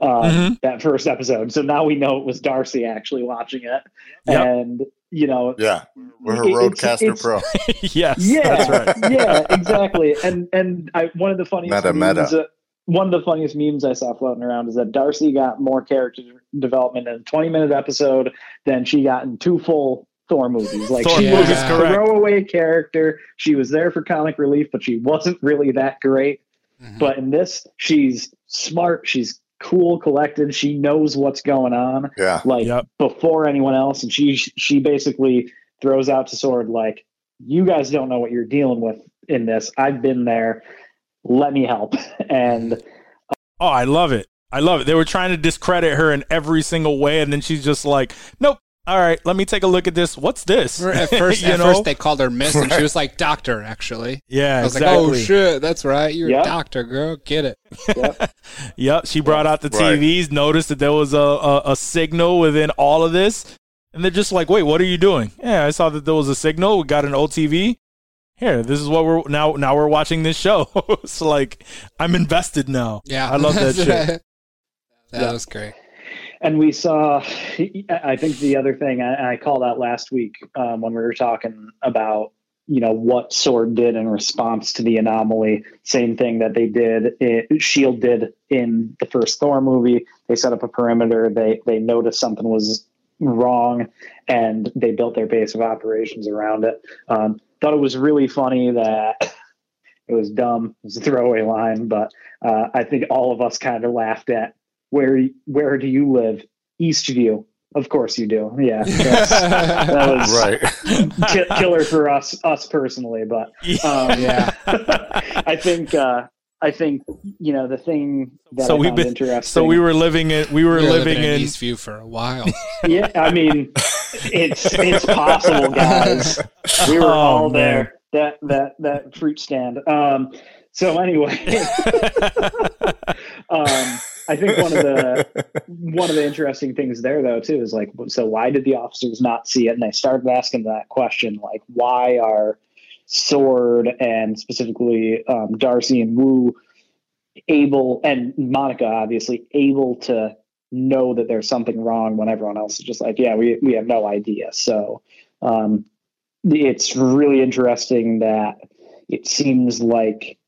um, Mhm. that first episode. So now we know it was Darcy actually watching it, Yep. and you know, Yeah, we're her It- it's- RodeCaster it's- Pro. yes yeah, that's right yeah, exactly. And and I one of the funniest Meta, meta. memes, uh, one of the funniest memes I saw floating around is that Darcy got more character development in a 20 minute episode than she got in two full Thor movies. Like Thor she was a correct. throwaway character. She was there for comic relief, but she wasn't really that great. Mhm. But in this, she's smart. She's cool, collected. She knows what's going on Yeah, like Yep. before anyone else and she she basically throws out to sword like you guys don't know what you're dealing with in this i've been there let me help and Oh, I love it. I love it. They were trying to discredit her in every single way, and then she's just like, "Nope. All right, let me take a look at this. What's this?" at first, you at know? first they called her Miss, and she was like Doctor. Actually, yeah, I was exactly. like, "Oh shit, that's right. You're Yep. a doctor, girl. Get it." yep, Yep. She brought out the Right. TVs, noticed that there was a, a a signal within all of this, and they're just like, "Wait, what are you doing?" Yeah, I saw that there was a signal. We got an old TV. Here, this is what we're now. Now we're watching this show. it's like I'm invested now. Yeah, I love that shit. that Yeah. was great. And we saw i think the other thing i, I called out last week um, when we were talking about you know what sword did in response to the anomaly. Same thing that they did it, shield did in the first thor movie. They set up a perimeter they they noticed something was wrong and they built their base of operations around it. Um, thought it was really funny that it was dumb it was a throwaway line but uh, i think all of us kind of laughed at where where do you live eastview of course you do yeah that was right. ki- killer for us us personally but um, Yeah. i think uh i think you know the thing that So I we've found been- interesting So we were living in. We were We were living, in in. Eastview for a while. yeah i mean it's it's possible guys we were Oh, all man. there that that that fruit stand um so anyway, um, I think one of the one of the interesting things there though too is like so why did the officers not see it? And they started asking that question like why are sword and specifically um, darcy and Woo able and monica obviously able to know that there's something wrong when everyone else is just like yeah we, we have no idea. So um, it's really interesting that it seems like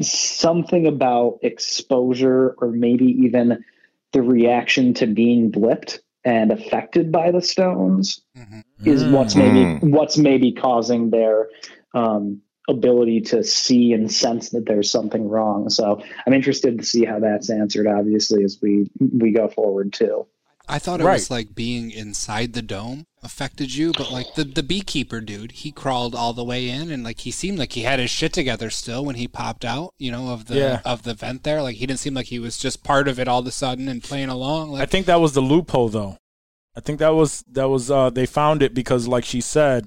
something about exposure or maybe even the reaction to being blipped and affected by the stones Mhm. is what's maybe Mm. what's maybe causing their um, ability to see and sense that there's something wrong. So I'm interested to see how that's answered. Obviously, as we we go forward too. I thought it Right. was like being inside the dome affected you, but like the the beekeeper dude, he crawled all the way in, and like he seemed like he had his shit together still when he popped out, you know, of the Yeah. of the vent there. Like he didn't seem like he was just part of it all of a sudden and playing along. Like, I think that was the loophole though. I think that was that was uh they found it because like she said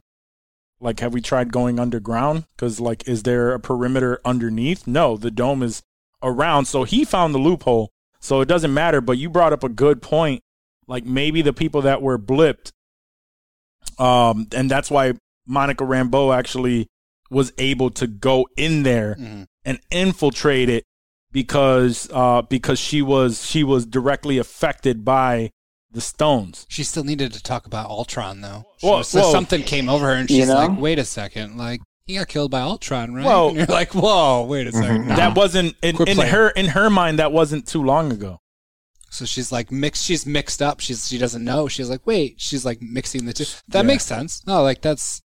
like have we tried going underground cuz like is there a perimeter underneath? No, the dome is around. So he found the loophole. So it doesn't matter, but you brought up a good point. Like maybe the people that were blipped um and that's why Monica Rambeau actually was able to go in there Mhm. and infiltrate it because uh because she was she was directly affected by the stones. she still needed to talk about Ultron though. She Whoa, was- so whoa. something came over her, and You she's know? like, "Wait a second, like." He got killed by Ultron, right? Whoa. And you're like, whoa, wait a 2nd Mhm. That wasn't in, in her in her mind that wasn't too long ago. So she's like mixed. She's mixed up. She's she doesn't know. She's like, wait. She's like mixing the two. That Yeah. makes sense. No, like that's.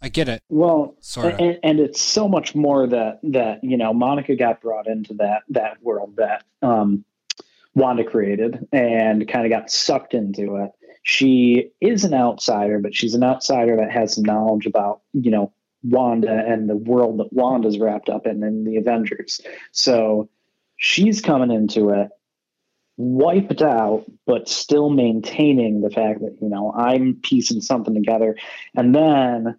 I get it. Well, Sort of. and, and it's so much more that that you know Monica got brought into that that world that um, Wanda created and kind of got sucked into it. She is an outsider, but she's an outsider that has some knowledge about you know Wanda and the world that Wanda's wrapped up in in the Avengers. So she's coming into it wiped out, but still maintaining the fact that you know I'm piecing something together, and then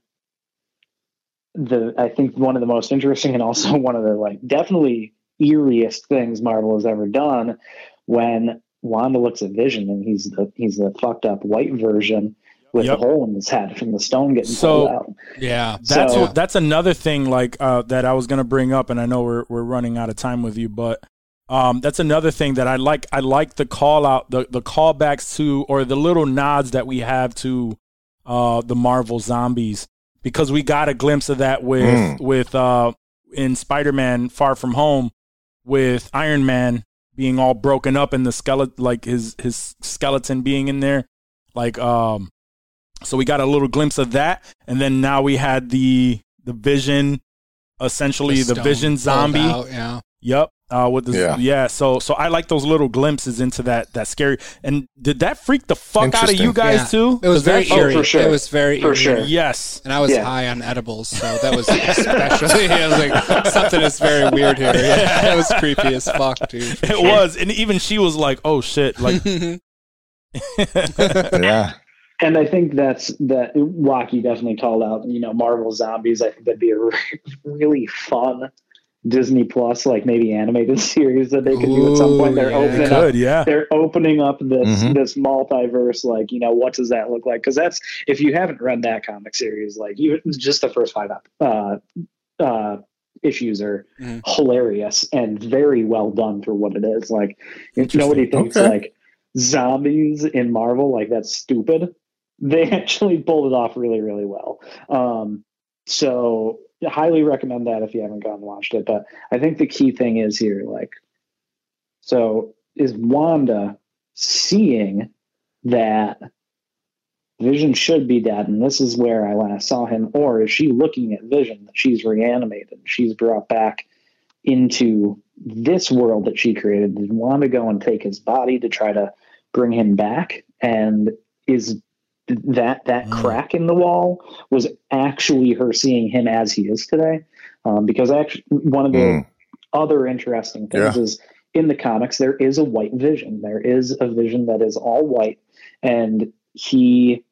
the I think one of the most interesting and also one of the like definitely eeriest things Marvel has ever done when Wanda looks at Vision and he's the he's the fucked up white version with Yep. the hole in his head from the stone getting So- pulled out. Yeah. That's So- that's another thing like uh, that I was gonna bring up, and I know we're we're running out of time with you, but um, that's another thing that I like. I like the call out, the the callbacks to, or the little nods that we have to uh, the Marvel zombies, because we got a glimpse of that with Mm. with uh, in Spider Man Far From Home, with Iron Man being all broken up and the skeleton, like his his skeleton being in there, like um, so we got a little glimpse of that, and then now we had the the Vision, essentially the, stone Vision zombie. out, yeah. Yep. Uh, with the Yeah. yeah. so so I like those little glimpses into that that scary. And did that freak the fuck out of you guys Yeah. too? It was Does that- very Oh, for sure. It was very For eerie. sure. Yes. And I was Yeah. high on edibles, so that was especially. I was like, something is very weird here. Yeah, that was creepy as fuck, dude. It sure. was, and even she was like, "Oh shit!" Like, yeah. And I think that's that Wacky definitely called out, you know, Marvel zombies. I think that'd be a re- really fun Disney Plus, like maybe animated series that they could do at some point. They're yeah. opening up yeah. they're opening up this Mhm. this multiverse like you know what does that look like because that's if you haven't read that comic series like even just the first five up uh uh issues are Mhm. hilarious and very well done for what it is like if nobody thinks Okay. like zombies in marvel like that's stupid they actually pulled it off really really well um so highly recommend that if you haven't gone and watched it but i think the key thing is here like so is Wanda seeing that Vision should be dead, and this is where I last saw him, or is she looking at Vision that she's reanimated, she's brought back into this world that she created? Did Wanda go and take his body to try to bring him back? And is that that Mm. crack in the wall was actually her seeing him as he is today? Um, because actually, one of the Mm. other interesting things Yeah. is in the comics there is a white vision there is a vision that is all white and he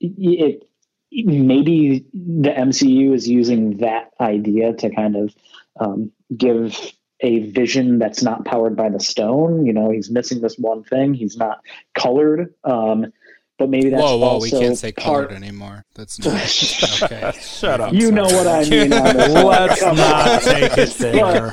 it maybe the MCU is using that idea to kind of um, give a vision that's not powered by the stone. You know, he's missing this one thing. He's not colored. Um, but maybe that's whoa, whoa, also we can't say part. colored anymore. That's not okay. Shut up. You know what I mean. on. Let's not on. take it there.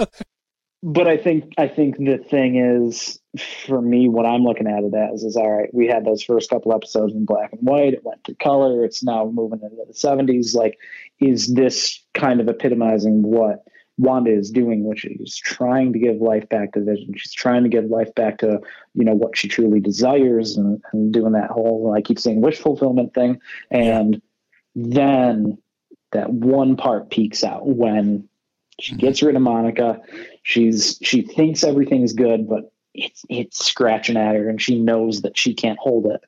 but I think I think the thing is for me what I'm looking at it as is all right we had those first couple episodes in black and white it went to color it's now moving into the 70s like is this kind of epitomizing what Wanda is doing which is trying to give life back to Vision she's trying to give life back to you know what she truly desires and, and doing that whole I keep saying wish fulfillment thing and then that one part peaks out when she gets rid of Monica. She's she thinks everything's good, but it's it's scratching at her, and she knows that she can't hold it.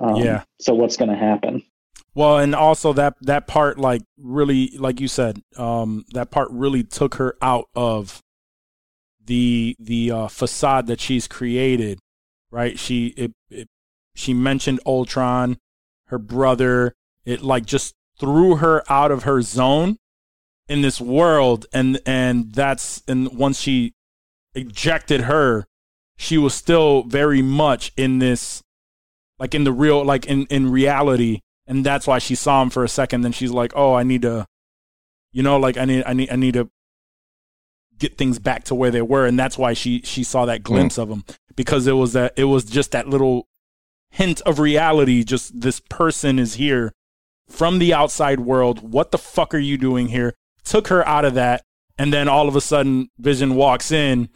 Um, Yeah. So what's going to happen? Well, and also that that part, like really, like you said, um, that part really took her out of the the uh, facade that she's created. Right? She it, it she mentioned Ultron, her brother. It like just threw her out of her zone in this world, and and that's and once she ejected her, she was still very much in this, like in the real, like in in reality and that's why she saw him for a second. Then she's like, "Oh, I need to, you know, like I need, I need, I need to get things back to where they were." And that's why she she saw that hmm. glimpse of him because it was that it was just that little hint of reality. Just this person is here from the outside world. What the fuck are you doing here? Took her out of that, and then all of a sudden, Vision walks in,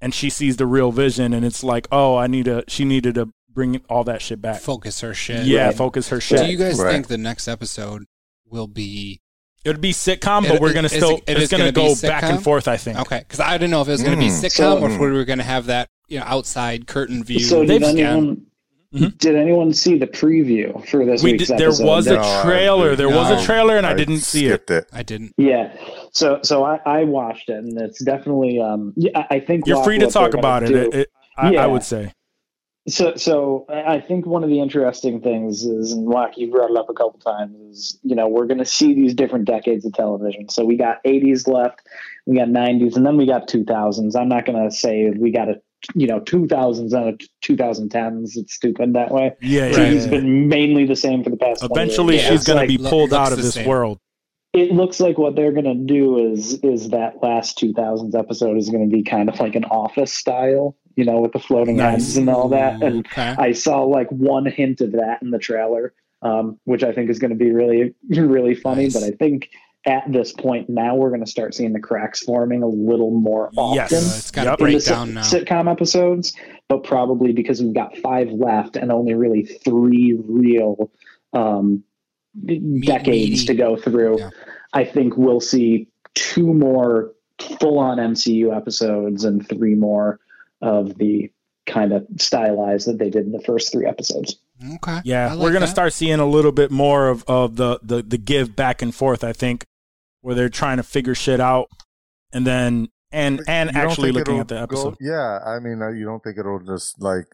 and she sees the real Vision, and it's like, "Oh, I need to." She needed to bring all that shit back. Focus her shit. Yeah, Right. focus her shit. Do you guys Right. think the next episode will be It would be sitcom, but It- we're gonna is it- still. it it's gonna, gonna be go back and forth. I think. okay? Because I didn't know if it was going to be Mm. sitcom So- or if we were going to have that you know outside curtain view. So did They've- anyone Mhm. did anyone see the preview for this We week's did, there episode? was a No, I trailer. There was a trailer, and I, didn't see it. it. I didn't. Yeah. So so I, I watched it, and it's definitely um. Yeah, I I think You're free to talk about it. It- it- I, Yeah. I would say. So, so I think one of the interesting things is, and Wack, you brought it up a couple times, is you know we're going to see these different decades of television. So we got 80s left, we got 90s, and then we got 2000s. I'm not going to say we got a you know 2000s and a 2010s. It's stupid that way. Yeah, yeah, TV's yeah. been mainly the same for the past. Eventually, years. She's It's gonna be pulled out of this same. world. it looks like what they're going to do is is that last 2000s episode is going to be kind of like an office style you know with the floating Nice. heads and all that and Okay. i saw like one hint of that in the trailer um, which i think is going to be really really funny Nice. but i think at this point now we're going to start seeing the cracks forming a little more often Yes. It's got to Yep. in the break sit- down now. sitcom episodes, but probably because we've got five left and only really three real um, decades meaty. to go through. Yeah. I think we'll see two more full on MCU episodes and three more of the kind of stylized that they did in the first three episodes. Okay. Yeah, like we're gonna that. start seeing a little bit more of, of the, the the give back and forth. I think where they're trying to figure shit out, and then and and You actually looking at the go- episode. yeah, I mean, uh, you don't think it'll just like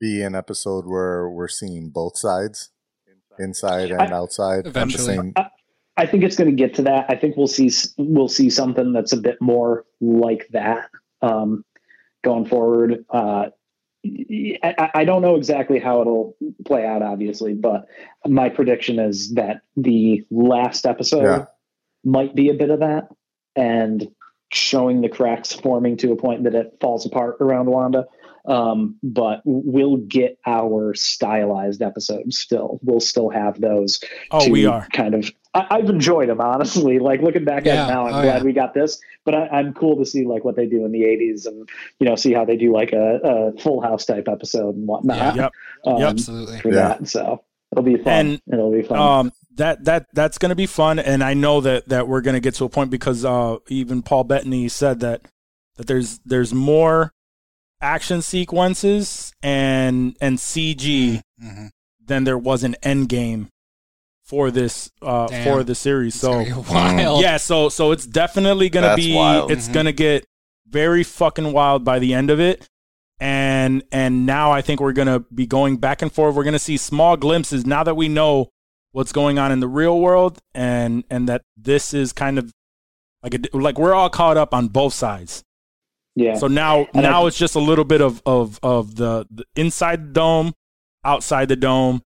be an episode where we're seeing both sides, inside and outside, at the Eventually. same. I think it's going to get to that. I think we'll see we'll see something that's a bit more like that um, going forward. Uh, I, I don't know exactly how it'll play out, obviously, but my prediction is that the last episode Yeah. might be a bit of that, and showing the cracks forming to a point that it falls apart around Wanda. Um, but we'll get our stylized episodes still. We'll still have those Oh, to we are. kind of. I, I've enjoyed them honestly. Like looking back at it now, I'm Oh, glad yeah. we got this. But I, I'm cool to see like what they do in the '80s and you know see how they do like a, a Full House type episode and whatnot. Yep. um, Yep. Absolutely. For Yeah. that, so it'll be fun. And, it'll be fun. Um, that that that's gonna be fun, and I know that that we're gonna get to a point because uh, even Paul Bettany said that that there's there's more action sequences and and CG Mhm. than there was an Endgame for this uh Damn. for the series. It's So wild. yeah, so so it's definitely gonna That's be wild. it's Mhm. gonna get very fucking wild by the end of it. And and now I think we're gonna be going back and forth. We're gonna see small glimpses now that we know what's going on in the real world and and that this is kind of Like it, like we're all caught up on both sides. Yeah. So now And now I- it's just a little bit of of of the, the inside the dome, outside the dome,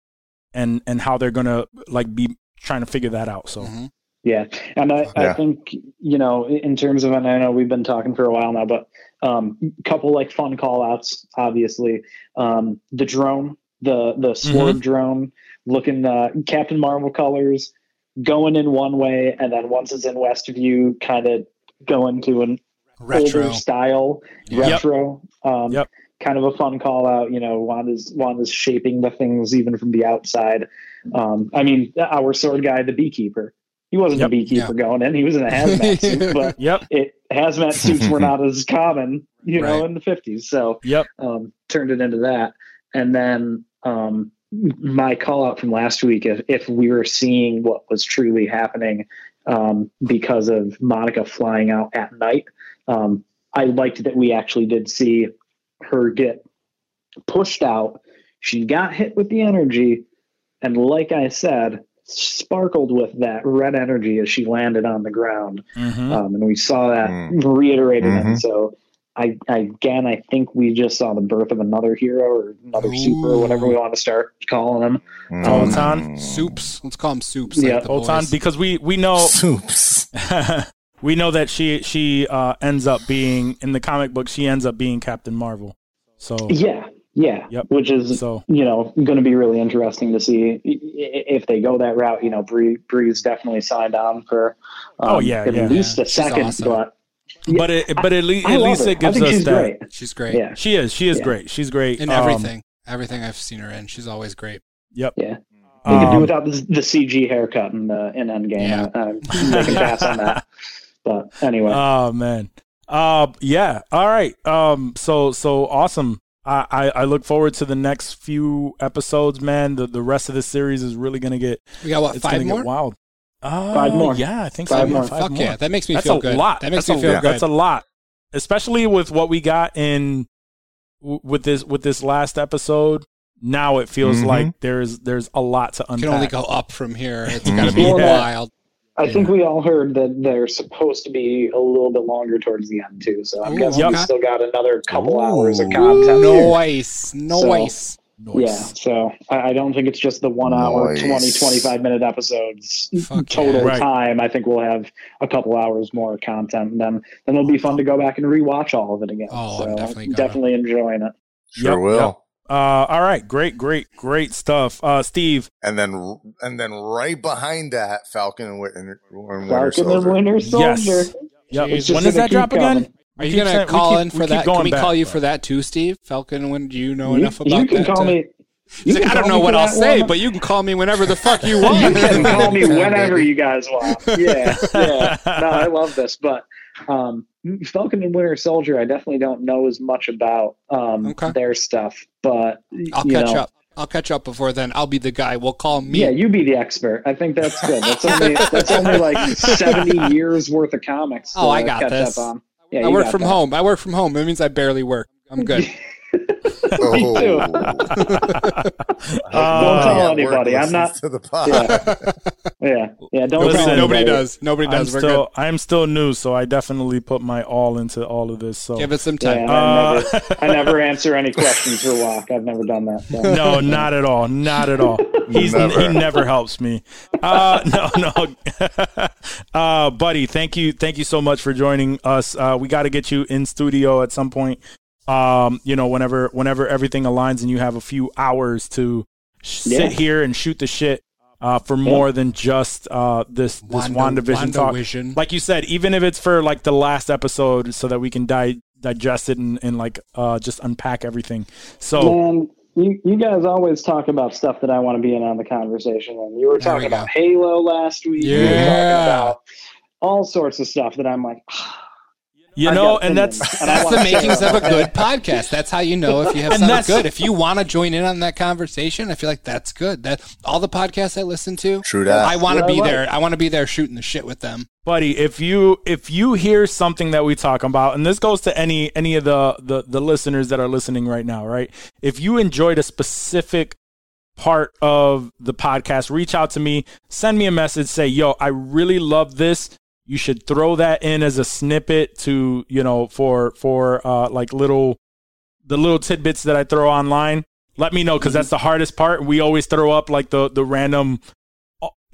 and and how they're gonna like be trying to figure that out. So Mhm. Yeah, and I, I think you know, in terms of, and I know we've been talking for a while now, but um, couple like fun call outs. Obviously, um, the drone, the the SWORD drone, looking uh, Captain Marvel colors, going in one way, and then once it's in Westview, kind of going to an Retro. older style Yeah. retro. Um, Yep. Kind of a fun call out. You know, Wanda's Wanda's shaping the things even from the outside. Um, I mean, our SWORD guy, the beekeeper. He wasn't Yep. a beekeeper going in. He was in a hazmat suit, but yep, it hazmat suits were not as common, you know, Right. in the fifties. So yep, um, turned it into that. And then um, my call out from last week, if, if we were seeing what was truly happening um, because of Monica flying out at night, um, I liked that we actually did see her get pushed out. She got hit with the energy, and like I said, sparkled with that red energy as she landed on the ground hmm um, and we saw that Mm. reiterated. And Mhm. so, I, I again, I think we just saw the birth of another hero or another super or whatever we want to start calling him. Totan? Soups. Let's call them soups. Yeah. Like the Otan, because we we know Soups. we know that she she uh, ends up being in the comic book. She ends up being Captain Marvel. So Yeah, yeah, Yep. which is so you know going to be really interesting to see i- i- if they go that route. You know, Bree Bree's definitely signed on for um, Oh, yeah, at yeah. least Yeah, a second, awesome. but but it but at, le- I at least her. it gives us she's that great. She's great. Yeah, she is she is Yeah. great. She's great In Um, everything. everything I've seen her in. She's always great. Yep. Yeah. They um, could do without the, the CG haircut in the in Endgame. Yeah. I'm making pass on that. But anyway, Oh man. Uh yeah. All right. Um so so awesome. I, I, I look forward to the next few episodes, man. The the rest of the series is really gonna get We got what, it's five gonna more? get wild. Uh, Five more. Yeah, I think Five so. more. Five Fuck more. yeah. That makes me That's feel a good. lot. That makes that's me a, feel good. That's a lot, especially with what we got in w- with this with this last episode. Now it feels Mhm. like there's there's a lot to It unpack. can only go up from here. It's got to be. Yeah. wild. I think we all heard that they're supposed to be a little bit longer towards the end too. So I'm Ooh, guessing we still got another couple Ooh. hours of content. here. Noise. Noise. Yeah, so I, I don't think it's just the one hour, Nice. 20, 25 minute episodes Fuck total yeah. Right. time. I think we'll have a couple hours more content, and then then it'll be fun to go back and rewatch all of it again. Oh, so I'm definitely definitely enjoying it. Sure Yep, will. yep. Uh, all right, great, great, great stuff. Uh, Steve, And then and then right behind that, Falcon and Winter, and Winter Falcon and Winter Soldier. yes, yep. It's When does that drop keep again? Are you gonna saying- call keep- in for that? Can we back. call you for that too, Steve? Falcon, when do you know You, enough about it? you can that? call to- me. He's like, can I don't know what I'll that say, one. but you can call me whenever the fuck you want. you can call me whenever you guys want. Yeah, yeah. No, I love this, but um, Falcon and Winter Soldier, I definitely don't know as much about um, Okay. their stuff, but I'll catch know, up. I'll catch up before then. I'll be the guy. We'll call me. Yeah, you be the expert. I think that's good. That's only that's only like seventy years worth of comics. Oh, I got catch this. Up on. Yeah, I work from that. home. I work from home. That means I barely work. I'm good. Me too. Oh. Don't Uh, tell Yeah, anybody. I'm not- To the pod. Yeah, yeah, yeah. Don't Listen, tell nobody anybody. does. Nobody I'm does. We're still I'm still new, so I definitely put my all into all of this. So. Give it some Yeah, time. I, Uh, never, I never answer any questions for walk. I've never done that. So. no, not at all, not at all. He's Never. he never helps me. Uh, no, no, uh, buddy. Thank you, thank you so much for joining us. Uh, we got to get you in studio at some point. Um, you know, whenever whenever everything aligns and you have a few hours to sh- Yeah. sit here and shoot the shit. Uh, for more than just uh, this this Wanda- WandaVision talk, like you said, even if it's for like the last episode, so that we can di- digest it and, and like uh, just unpack everything. So Man, you, you guys always talk about stuff that I want to be in on the conversation. And you were There we talking go. about Halo last week. You were talking Yeah. about all sorts of stuff that I'm like, you I've know, and that's and That's the makings of a good podcast. That's how you know if you have something good. If you want to join in on that conversation, I feel like that's good. That all the podcasts I listen to, True that. I want to what be like. there. I want to be there shooting the shit with them. buddy if you if you hear something that we talk about and this goes to any any of the, the the listeners that are listening right now right if you enjoyed a specific part of the podcast reach out to me send me a message say yo i really love this you should throw that in as a snippet to you know for for uh like little the little tidbits that I throw online. Let me know because that's the hardest part. We always throw up like the the random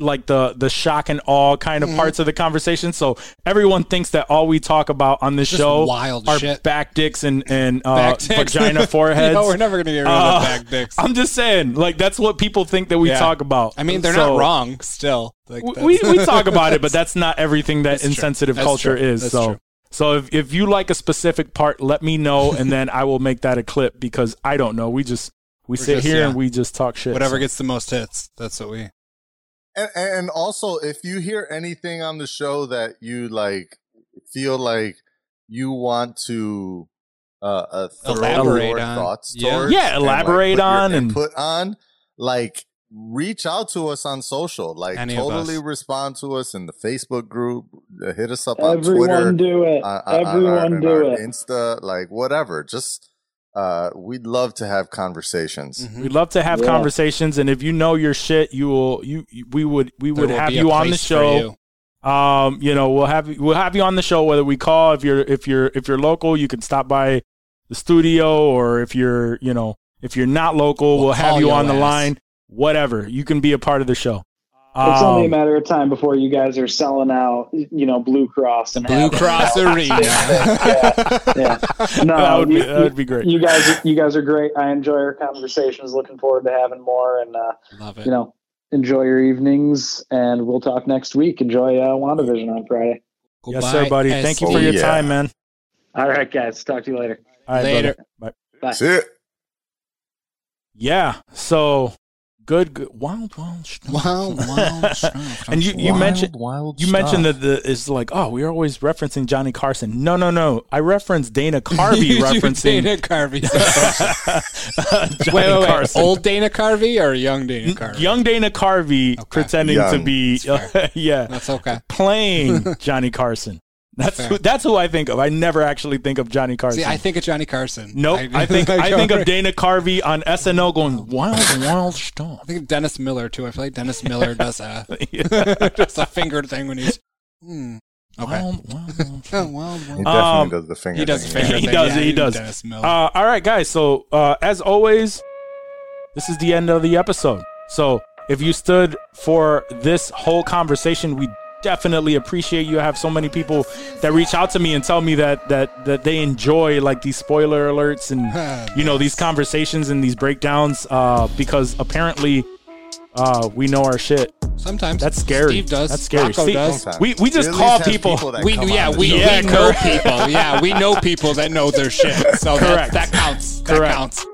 like the the shock and awe kind of parts of the conversation. So everyone thinks that all we talk about on this Just show wild are shit. back dicks and and uh, dicks. vagina foreheads. no, we're never gonna get rid Uh, of the back dicks. I'm just saying, like that's what people think that we Yeah. talk about. I mean, they're So, not wrong. Still, like, We we talk about it, but that's not everything that That's insensitive culture true. is. That's so true. so if if you like a specific part, let me know, and then I will make that a clip because I don't know. We just we sit just- here yeah. and we just talk shit. whatever so. gets the most hits. That's what we. And, and also, if you hear anything on the show that you like, feel like you want to uh, uh throw Elaborate your on. thoughts Yeah. towards, Yeah, and, like, elaborate put on and- input on, like reach out to us on social, like Any totally respond to us in the Facebook group, uh, hit us up on Twitter. Everyone do it. on, on- on Everyone our, on do our it. Insta, like whatever. Just uh, we'd love to have conversations. Mm-hmm. We'd love to have Yeah. conversations, and if you know your shit, you will. You you- we would we would have you on the show. you. Um, you know, we'll have we'll have you on the show whether we call if you're if you're if you're local, you can stop by the studio, or if you're you know if you're not local, We'll we'll, have you your on the line. Whatever, you can be a part of the show. It's only a Um, matter of time before you guys are selling out, you know, Blue Cross and Blue having- Cross Arena. yeah. No, that would be that would be great. you guys, you guys are great. I enjoy our conversations. Looking forward to having more, and uh, Love it. you know, enjoy your evenings. And we'll talk next week. Enjoy uh, WandaVision on Friday. yes, sir, buddy. Thank you for your yeah. time, man. All right, guys. Talk to you later. All right, Later. brother. Bye. Bye. That's it. Yeah. So good, good. Wild, wild stuff. Wow, wow. And you, you mentioned wild you mentioned that the it's like oh we're always referencing Johnny Carson. No, no, no. I referenced Dana Carvey You referencing Dana Carvey. Johnny wait, wait, wait. Carson. Old Dana Carvey or young Dana Carvey? Young Dana Carvey Okay. pretending to be That's yeah That's okay. playing Johnny Carson. That's Fair. who, that's who I think of. I never actually think of Johnny Carson. See, I think of Johnny Carson. nope. I, think I think of Dana Carvey on SNL going wild, wild stuff. I think of Dennis Miller too. I feel like Dennis Miller does a just a finger thing when he's. Hmm. Okay. Wild, wild, wild Oh, well, He definitely Um, does the finger. He does a thing, finger He thing. does, yeah, he does. Dennis Miller. Uh, all right, guys. So uh, as always, this is the end of the episode. So if you stood for this whole conversation, we definitely appreciate you. I have so many people that reach out to me and tell me that that that they enjoy like these spoiler alerts and you know these conversations and these breakdowns uh, because apparently uh, we know our shit. Sometimes That's scary. Steve does. That's scary. Steve- does. We we just At call least have people. We yeah we. Yeah, we know people. Yeah, we know people that know their shit. So Correct. that, that counts. That Correct. counts.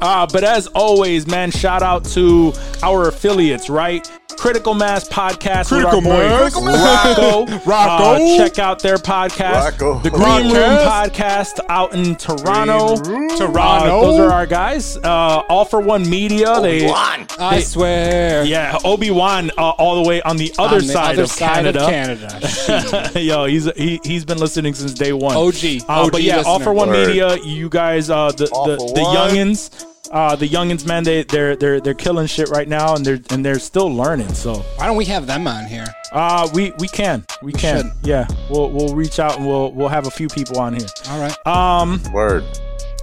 Uh, but as always, man, shout out to our affiliates, right? Critical Mass Podcast Critical with our boy Mass. Rocco. Rocco. Uh, check out their podcast, Rocco. the Green Room Podcast. Podcast out in Toronto. Toronto. Uh, those are our guys. Uh, All for One Media. Obi They, I swear. yeah, Obi Wan, uh, all the way on the other On the side, other of, side Canada. of Canada. Yo, he's he, he's been listening since day one. OG. Uh, OG but yeah, all for one Word. media. You guys, uh, the All the, for the one. youngins, uh, the youngins, man, they they're they're they're killing shit right now, and they're and they're still learning. So, Why don't we have them on here? uh, we we can we can should. yeah. We'll we'll reach out and we'll we'll have a few people on here. All right. Um, Word.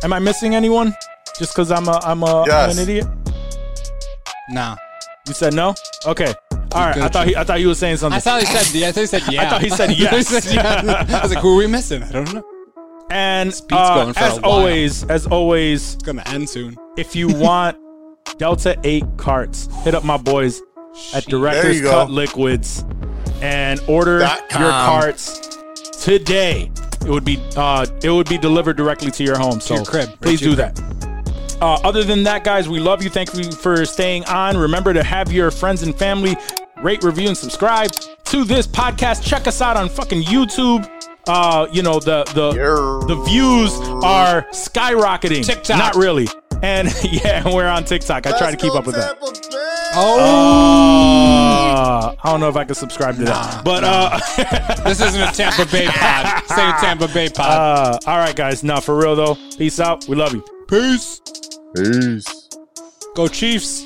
am I missing anyone? Just because I'm a I'm a am an idiot. Nah. You said no. Okay. All right. good, I thought he I thought you were saying something. I thought he said. Yeah, I thought he said yeah. I thought he said I yes. said yeah. I was like, who are we missing? I don't know. And uh, as while. always, as always, It's gonna end soon. if you want Delta 8 carts, hit up my boys at There Director's you go. Cut Liquids and order your carts today. It would be uh, it would be delivered directly to your home. So your crib, right please to your do that. Uh, other than that, guys, we love you. Thank you for staying on. Remember to have your friends and family rate, review, and subscribe to this podcast. Check us out on fucking YouTube. Uh, you know the the Yeah. the views are skyrocketing. TikTok. not really. And yeah, we're on TikTok. I try to keep up with that. Oh, Uh, I don't know if I can subscribe to that. But uh, This isn't a Tampa Bay pod. Say a Tampa Bay pod. uh, all right, guys. Now for real though, peace out. We love you. Peace. Peace. Go Chiefs.